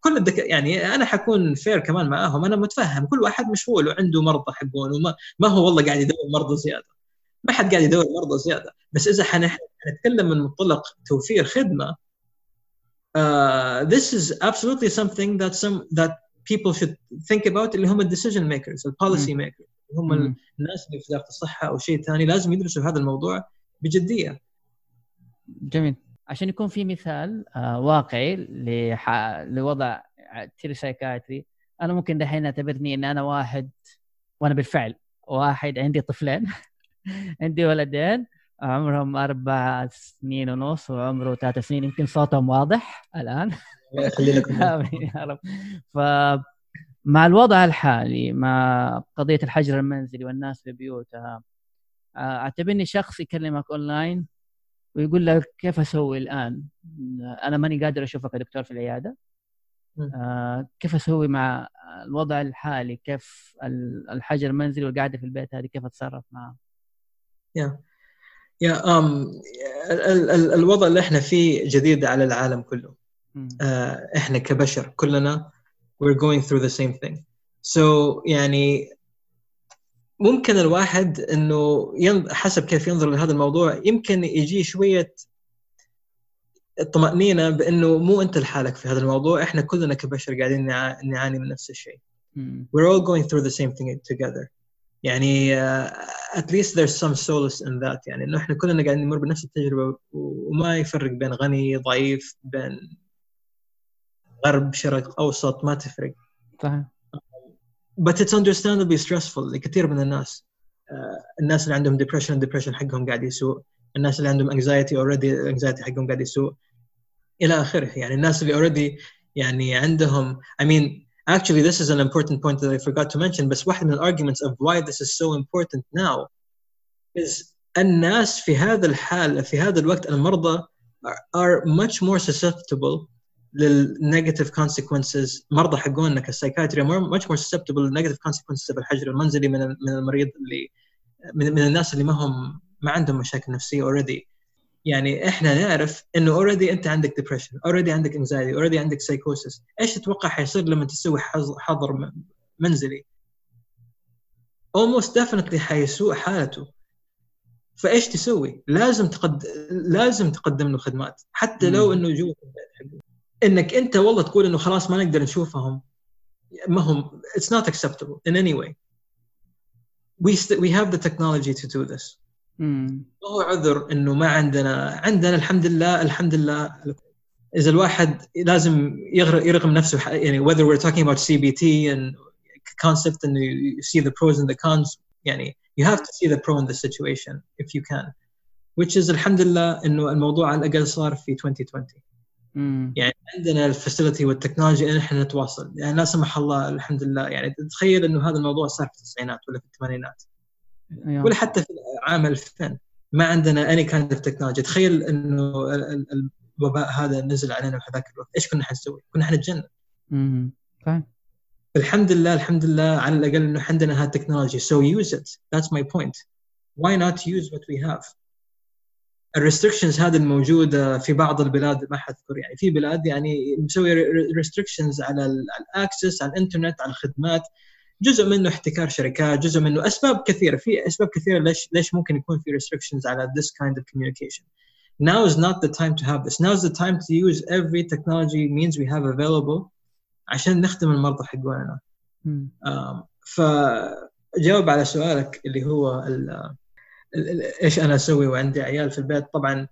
كل الدك... يعني أنا حكون fair كمان معاهم. أنا متفهم كل واحد مشغول وعنده مرضى حقون وما ما هو والله قاعد يدور مرضى زيادة. ما حد قاعد يدور مرضى زيادة. بس إذا حنتكلم من منطلق توفير خدمة uh, this is absolutely something that some that people should think about اللي هم ال decision makers ال policy makers هم الناس اللي في وزارة الصحة أو شيء ثاني لازم يدرسوا هذا الموضوع بجدية. جميل. عشان يكون في مثال آه واقعي لح... لوضع تيري سايكاتري أنا ممكن دحين أعتبرني إن أنا واحد وأنا بالفعل واحد عندي طفلين عندي ولدين عمرهم أربع سنين ونص وعمره ثلاث سنين يمكن صوتهم واضح الآن لكم يا رب ف مع الوضع الحالي مع قضية الحجر المنزلي والناس في بيوتها آه، اعتبرني شخص يكلمك اونلاين ويقول لك كيف أسوي الآن؟ أنا ماني قادر أشوفك يا دكتور في العيادة آه كيف أسوي مع الوضع الحالي؟ كيف الحجر المنزلي والقعده في البيت هذه كيف أتصرف معها؟ يا يا ال ال الوضع اللي إحنا فيه جديد على العالم كله. آه إحنا كبشر كلنا we're going through the same thing. So يعني ممكن الواحد إنه حسب كيف ينظر لهذا الموضوع يمكن يجي شوية الطمأنينة بأنه مو أنت لحالك في هذا الموضوع إحنا كلنا كبشر قاعدين نعاني من نفس الشيء. we're all going through the same thing together. يعني uh, at least there's some solace in that. يعني إنه إحنا كلنا قاعدين نمر بنفس التجربة وما يفرق بين غني ضعيف بين غرب شرق أوسط ما تفرق. صحيح. But it's understandably stressful لكثير من الناس. uh, الناس اللي عندهم depression depression حقهم قاعد يسوء. الناس اللي عندهم anxiety already anxiety حقهم قاعد يسوء. إلى آخره. يعني الناس اللي already يعني عندهم I mean actually this is an important point that I forgot to mention بس واحد من arguments of why this is so important now is الناس في هذا الحال في هذا الوقت المرضى are much more susceptible لل negative consequences مرضى حقوننا ك psychiatry much more susceptible لل negative consequences الحجر المنزلي من من المريض اللي من, من الناس اللي ما هم ما عندهم مشاكل نفسية already يعني إحنا نعرف إنه already أنت عندك depression already عندك anxiety already عندك سايكوسس إيش تتوقع حيصير لما تسوي حظر منزلي؟ Almost definitely حيسوء حالته. فإيش تسوي؟ لازم تقد... لازم تقدم له خدمات. حتى لو إنه جوا إنك أنت والله تقول إنه خلاص ما نقدر نشوفهم ما هم it's not acceptable in any way. We st- we have the technology to do this. هو عذر إنه ما عندنا عندنا الحمد لله الحمد لله. إذا الواحد لازم يرغم نفسه يعني whether we're talking about CBT and concept and you see the pros and the cons يعني you have to see the pro in the situation if you can which is الحمد لله إنه الموضوع على الأقل صار في 2020 مم. يعني عندنا ال facility والتكنولوجيا إن إحنا نتواصل. يعني لا سمح الله الحمد لله. يعني تخيل إنه هذا الموضوع صار في التسعينات ولا في الثمانينات. ولا حتى في عام 2000 ما عندنا any kind of technology تخيل إنه الوباء هذا نزل علينا في هذاك الوقت. إيش كنا حنسوي؟ كنا حنتجنن. مم. فاهم الحمد لله الحمد لله على الأقل إنه عندنا هالتكنولوجي so use it. That's my point. Why not use what we have? ال restrictions هذه الموجودة في بعض البلاد ما حذكر. يعني في بلاد يعني مسوي restrictions على ال access على الإنترنت على الخدمات. جزء منه احتكار شركات جزء منه أسباب كثيرة. في أسباب كثيرة ليش ليش ممكن يكون في restrictions على this kind of communication. Now is not the time to have this. Now is the time to use every technology means we have available عشان نخدم المرضى حقونا. فجاوب على سؤالك اللي هو إيش أنا أسوي وعندي عيال في البيت؟ طبعا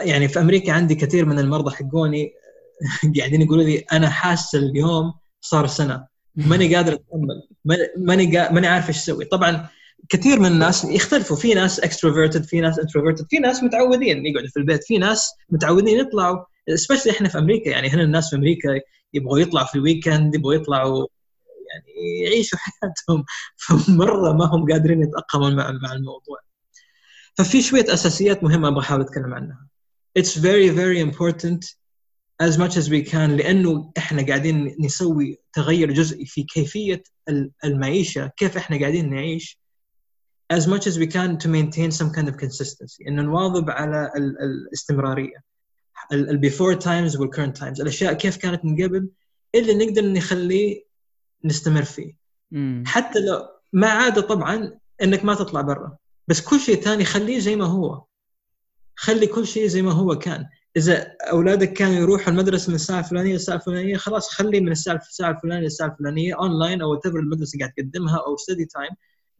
يعني في أمريكا عندي كثير من المرضى حقوني قاعدين يقولوا لي أنا حاسس اليوم صار سنة. ماني قادر اتحمل ماني ماني عارف إيش أسوي. طبعا كثير من الناس يختلفوا. في ناس extroverted في ناس introverted في ناس متعودين يقعدوا في البيت في ناس متعودين يطلعوا especially إحنا في أمريكا. يعني هنا الناس في أمريكا يبغوا يطلعوا في ال weekend يبغوا يطلعوا يعني يعيشوا حياتهم. فمرة ما هم قادرين يتأقلموا مع مع الموضوع. ففي شوية أساسيات مهمة أبغى أحاول أتكلم عنها. It's very very important as much as we can لأنه إحنا قاعدين نسوي تغير جزئي في كيفية المعيشة كيف إحنا قاعدين نعيش. As much as we can to maintain some kind of consistency إنه نواظب على الاستمرارية. ال before times وال current times الأشياء كيف كانت من قبل اللي نقدر نخليه نستمر فيه. مم. حتى لو ما عاده طبعا إنك ما تطلع برا. بس كل شيء ثاني خليه زي ما هو. خلي كل شيء زي ما هو كان. إذا أولادك كانوا يروحوا المدرسة من الساعة الفلانية للساعة الفلانية خلاص خلي من الساعة الساعة الفلانية للساعة الفلانية online whatever المدرسة قاعد تقدمها أو study time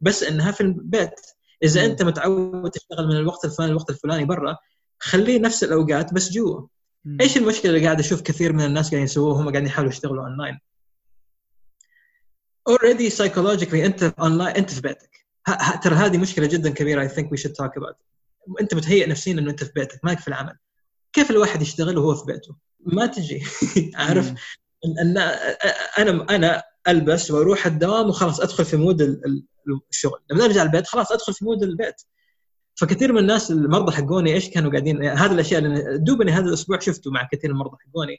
بس إنها في البيت. إذا أنت متعود تشتغل من الوقت الفلاني للوقت الفلاني برا خليه نفس الأوقات بس جوا. إيش المشكلة اللي قاعد أشوف كثير من الناس قاعدين يسووه؟ وهم قاعدين يحاولوا يشتغلوا online already psychologically أنت اونلاين أنت في بيتك. ترى هذه مشكلة جدا كبيرة I think we should talk about أنت متهيئ نفسيا إنه أنت في بيتك مالك في العمل. كيف الواحد يشتغل وهو في بيته؟ ما تجي. عارف؟ ان أنا أنا ألبس وأروح الدوام وخلاص أدخل في mood الشغل. لما أرجع البيت خلاص أدخل في mood البيت. فكثير من الناس المرضى حقوني إيش كانوا قاعدين؟ هذه الأشياء اللي دوبني هذا الأسبوع شفته مع كثير من المرضى حقوني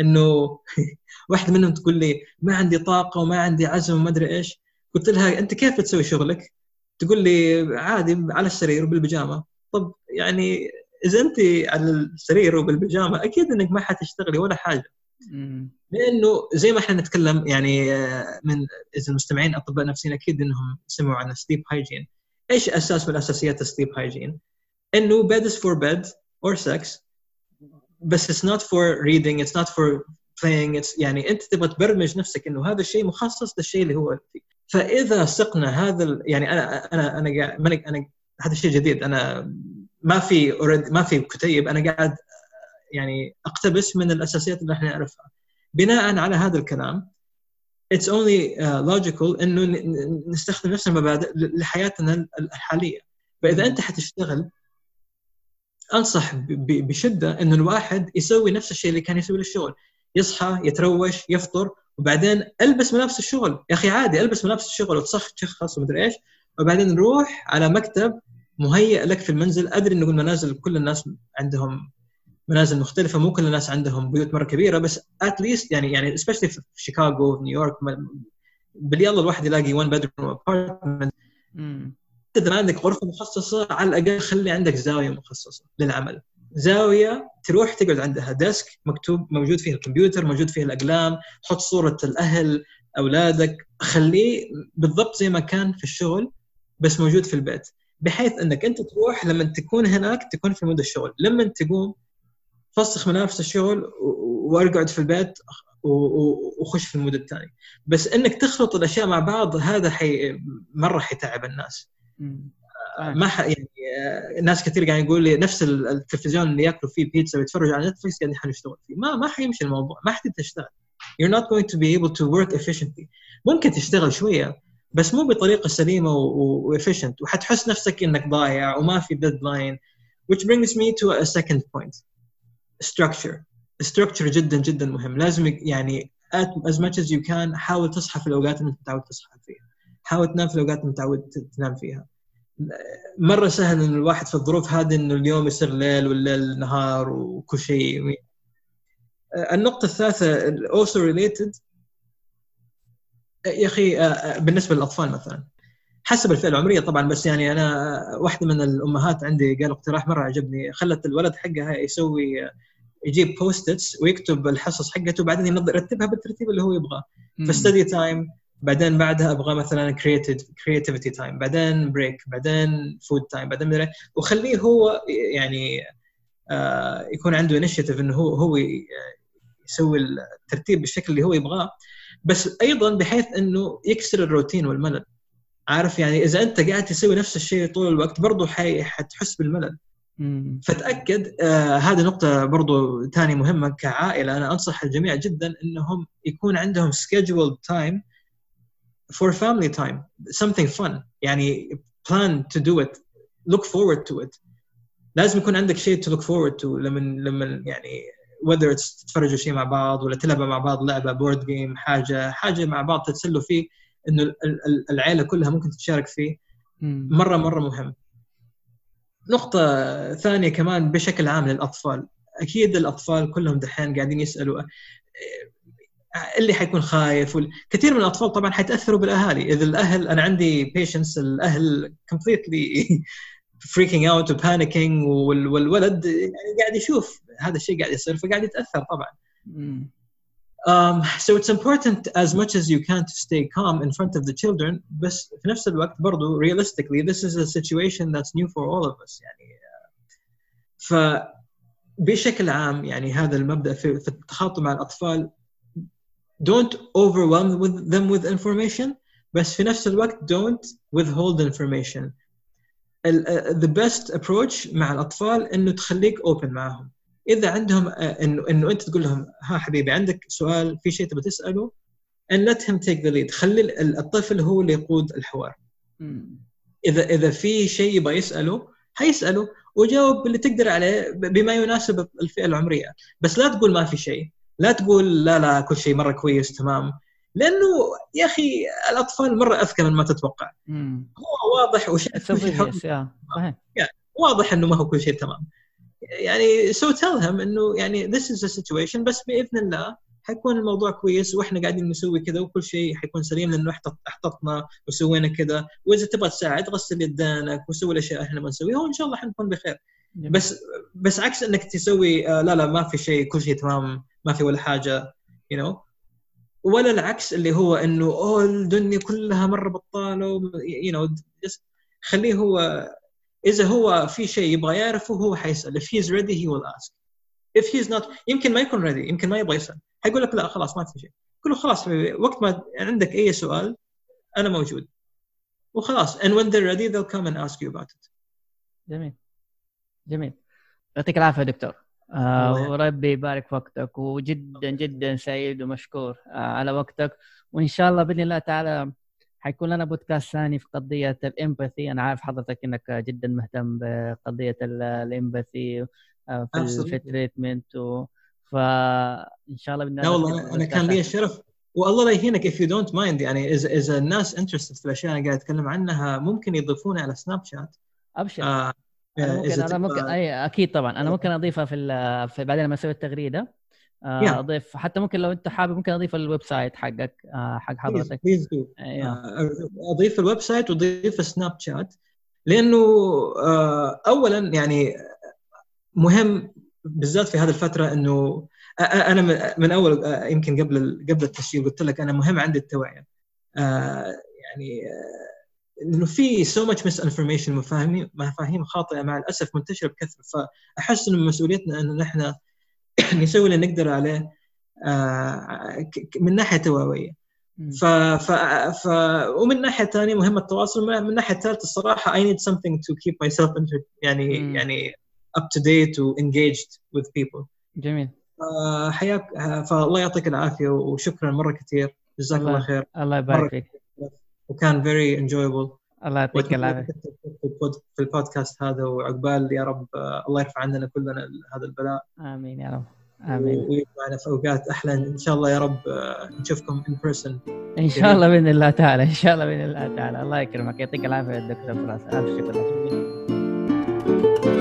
إنه واحد منهم تقول لي ما عندي طاقة وما عندي عزم وما أدري إيش. قلت لها أنت كيف بتسوي شغلك؟ تقول لي عادي على السرير وبالبيجامة. طب يعني إذا أنت على السرير وبالبيجامة أكيد إنك ما حتشتغلي ولا حاجة لأنه زي ما إحنا نتكلم يعني آه، من إذا المستمعين أطباء نفسيين أكيد إنهم سمعوا عن السليب هايجين إيش أساس من أساسيات السليب هايجين؟ إنه bed is for bed or sex بس it's not for reading it's not for playing it's يعني أنت تبغى تبرمج نفسك إنه هذا الشيء مخصص للشيء اللي هو فيه فإذا سقنا هذا. يعني أنا أنا أنا أنا, أنا هذا الشيء جديد أنا ما في ما في كتيب. أنا قاعد يعني أقتبس من الأساسيات اللي إحنا نعرفها. بناء على هذا الكلام only uh, logical إنه نستخدم نفس المبادئ لحياتنا الحالية. فإذا أنت حتشتغل أنصح بشدة إنه الواحد يسوي نفس الشيء اللي كان يسوي للشغل. يصحى يتروش يفطر وبعدين ألبس ملابس الشغل. يا أخي عادي ألبس ملابس الشغل وتشخص ومدري إيش. وبعدين نروح على مكتب مهيئ لك في المنزل. أدري إنه المنازل كل الناس عندهم منازل مختلفة مو كل الناس عندهم بيوت مرة كبيرة بس اتليست يعني يعني سبيشلي في شيكاغو في نيويورك بال الواحد يلاقي 1 bedroom apartment اذا ما عندك غرفة مخصصة على الأقل خلي عندك زاوية مخصصة للعمل. زاوية تروح تقعد عندها desk مكتب موجود فيه الكمبيوتر موجود فيه الأقلام حط صورة الأهل أولادك خليه بالضبط زي ما كان في الشغل بس موجود في البيت. بحيث إنك أنت تروح لما تكون هناك تكون في mood الشغل. لما تقوم فسخ ملابس الشغل وأرقعد في البيت وخش في ال mood الثاني بس إنك تخلط الأشياء مع بعض هذا حي مرة حيتعب الناس. ما ح... يعني ناس كثير قاعدين يقول لي نفس التلفزيون اللي يأكلوا فيه بيتزا ويتفرجوا على نتفلكس قاعدين حنشتغل فيه. ما ما حيمشي الموضوع. ما حتقدر تشتغل. You're not going to be able to work efficiently. ممكن تشتغل شوية. بس مو بطريقة سليمة و efficient وحتحس نفسك إنك ضايع وما في deadline which brings me to a second point. Structure. Structure جدا جدا مهم. لازم يعني as much as you can حاول تصحى في الأوقات اللي أنت متعود تصحى فيها. حاول تنام في الأوقات اللي متعود تنام فيها. مرة سهل إن الواحد في الظروف هذه إنه اليوم يصير ليل والليل نهار وكل شيء. النقطة الثالثة also related يا أخي بالنسبة للأطفال مثلا حسب الفئة العمرية طبعا بس يعني أنا واحدة من الأمهات عندي قال اقتراح مرة عجبني خلت الولد حقها يسوي يجيب Post-its ويكتب الحصص حقته وبعدين يرتبها بالترتيب اللي هو يبغاه. ف study time بعدين بعدها أبغى مثلا creativity time بعدين break بعدين food time بعدين وخليه هو يعني آه يكون عنده initiative إنه هو هو يسوي الترتيب بالشكل اللي هو يبغاه. بس أيضا بحيث إنه يكسر الروتين والملل. عارف يعني إذا أنت قاعد تسوي نفس الشيء طول الوقت برضه حتحس بالملل. فتأكد آه هذه نقطة برضو ثانية مهمة كعائلة. أنا أنصح الجميع جدا إنهم يكون عندهم scheduled time for family time something fun. يعني plan to do it look forward to it. لازم يكون عندك شيء to look forward to لما لما يعني whether it's تتفرجوا شيء مع بعض ولا تلعبوا مع بعض لعبة بورد جيم حاجة حاجة مع بعض تتسلوا فيه إنه العائله كلها ممكن تتشارك فيه. مرة مرة مهم. نقطة ثانية كمان بشكل عام للأطفال. أكيد الأطفال كلهم دحين قاعدين يسألوا آه، اللي حيكون خايف؟ كثير من الأطفال طبعا حيتأثروا بالأهالي. إذا الأهل أنا عندي patients الأهل كومبليتلي فريكينج اوت وبانيكينج والولد يعني قاعد يشوف هذا الشيء قاعد يصير فقاعد يتاثر طبعا Um, so it's important as much as you can to stay calm in front of the children بس في نفس الوقت برضو realistically this is a situation that's new for all of us يعني ف بشكل عام يعني هذا المبدا في, في التخاطب مع الاطفال don't overwhelm with them with information بس في نفس الوقت don't withhold information the best approach مع الأطفال إنه تخليك open معهم. إذا عندهم آه، انه إنه أنت تقول لهم ها حبيبي عندك سؤال في شيء تبغى تسأله؟ and let him take the lead. خلي الطفل هو اللي يقود الحوار. اذا إذا في شيء يبغى يسأله حيسأله. وجاوب اللي تقدر عليه بما يناسب الفئة العمرية. بس لا تقول ما في شيء. لا تقول لا لا كل شيء مرة كويس تمام. لأنه يا أخي الأطفال مرة أذكى من ما تتوقع هو واضح وشايف واضح إنه ما هو كل شيء تمام. يعني so tell him إنه يعني this is situation بس بإذن الله حيكون الموضوع كويس وإحنا قاعدين نسوي كذا وكل شيء حيكون سليم لأنه احتطنا وسوينا كذا. وإذا تبغى تساعد غسل يدينك وسوي الأشياء إحنا ما نسويها وإن شاء الله حنكون بخير. بس بس عكس إنك تسوي آه لا لا ما في شيء كل شيء تمام ما في ولا حاجة you you know. ولا العكس اللي هو إنه أوه الدنيا كلها مرة بطالة you know خليه هو إذا هو في شيء يبغى يعرفه هو حيسال if he's ready he will ask. If he's not يمكن ما يكون ready يمكن ما يبغى يسأل. حيقول لك لا خلاص ما في شيء. قول له خلاص وقت ما عندك أي سؤال أنا موجود. وخلاص. And when they're ready they'll come and ask you about it. جميل. جميل. يعطيك العافية دكتور. آه وربي يبارك في وقتك وجدا جدا سعيد ومشكور آه على وقتك. وإن شاء الله بإذن الله تعالى حيكون لنا بودكاست ثاني في قضية الإمباثي. أنا عارف حضرتك إنك جدا مهتم بقضية الإمباثي آه، في التريتمنت و... فان شاء الله لا والله أنا كان لي الشرف والله لا يهينك if you don't mind يعني اذا إذا الناس interested في الأشياء اللي قاعد أتكلم عنها ممكن يضيفونها على سناب شات أبشر. آه أنا ممكن أنا ممكن أي أكيد طبعا. أنا ممكن أضيفها في, في بعدين لما أسوي التغريدة. آه، أضيف حتى ممكن لو أنت حابب ممكن أضيف ال website حقك آه، حق حضرتك. please آه، أضيف ال website وأضيف سناب شات لأنه اولا يعني مهم بالذات في هذه الفترة إنه أنا من أول يمكن قبل قبل التسجيل قلت لك أنا مهم عندي التوعية. يعني إنه في so much misinformation مفاهيم مفاهيم خاطئة مع الأسف منتشرة بكثرة. فأحس إنه مسؤوليتنا إنه نحن نسوي اللي نقدر عليه آه، من ناحية توعوية. ف... ف... ف... ومن الناحيه الثانية مهم التواصل من الناحيه الثالثه الصراحة I need something to keep myself inter... يعني مم. يعني up to date و engaged with people. جميل. آه، حياك آه، فالله يعطيك العافية وشكرا مرة كثير. جزاك الله- خير. الله يبارك فيك. وكان very enjoyable. الله يعطيك العافية. في البود- في البودكاست هذا وعقبال يا رب آه، الله يرفع عننا كلنا هذا البلاء. آمين يا رب. آمين. ويجمعنا في أوقات أحلى. إن شاء الله يا رب آه، نشوفكم in person. إن شاء الله بإذن الله تعالى إن شاء الله بإذن الله تعالى. الله يكرمك يعطيك العافية دكتور فراس. ألف شكر. لك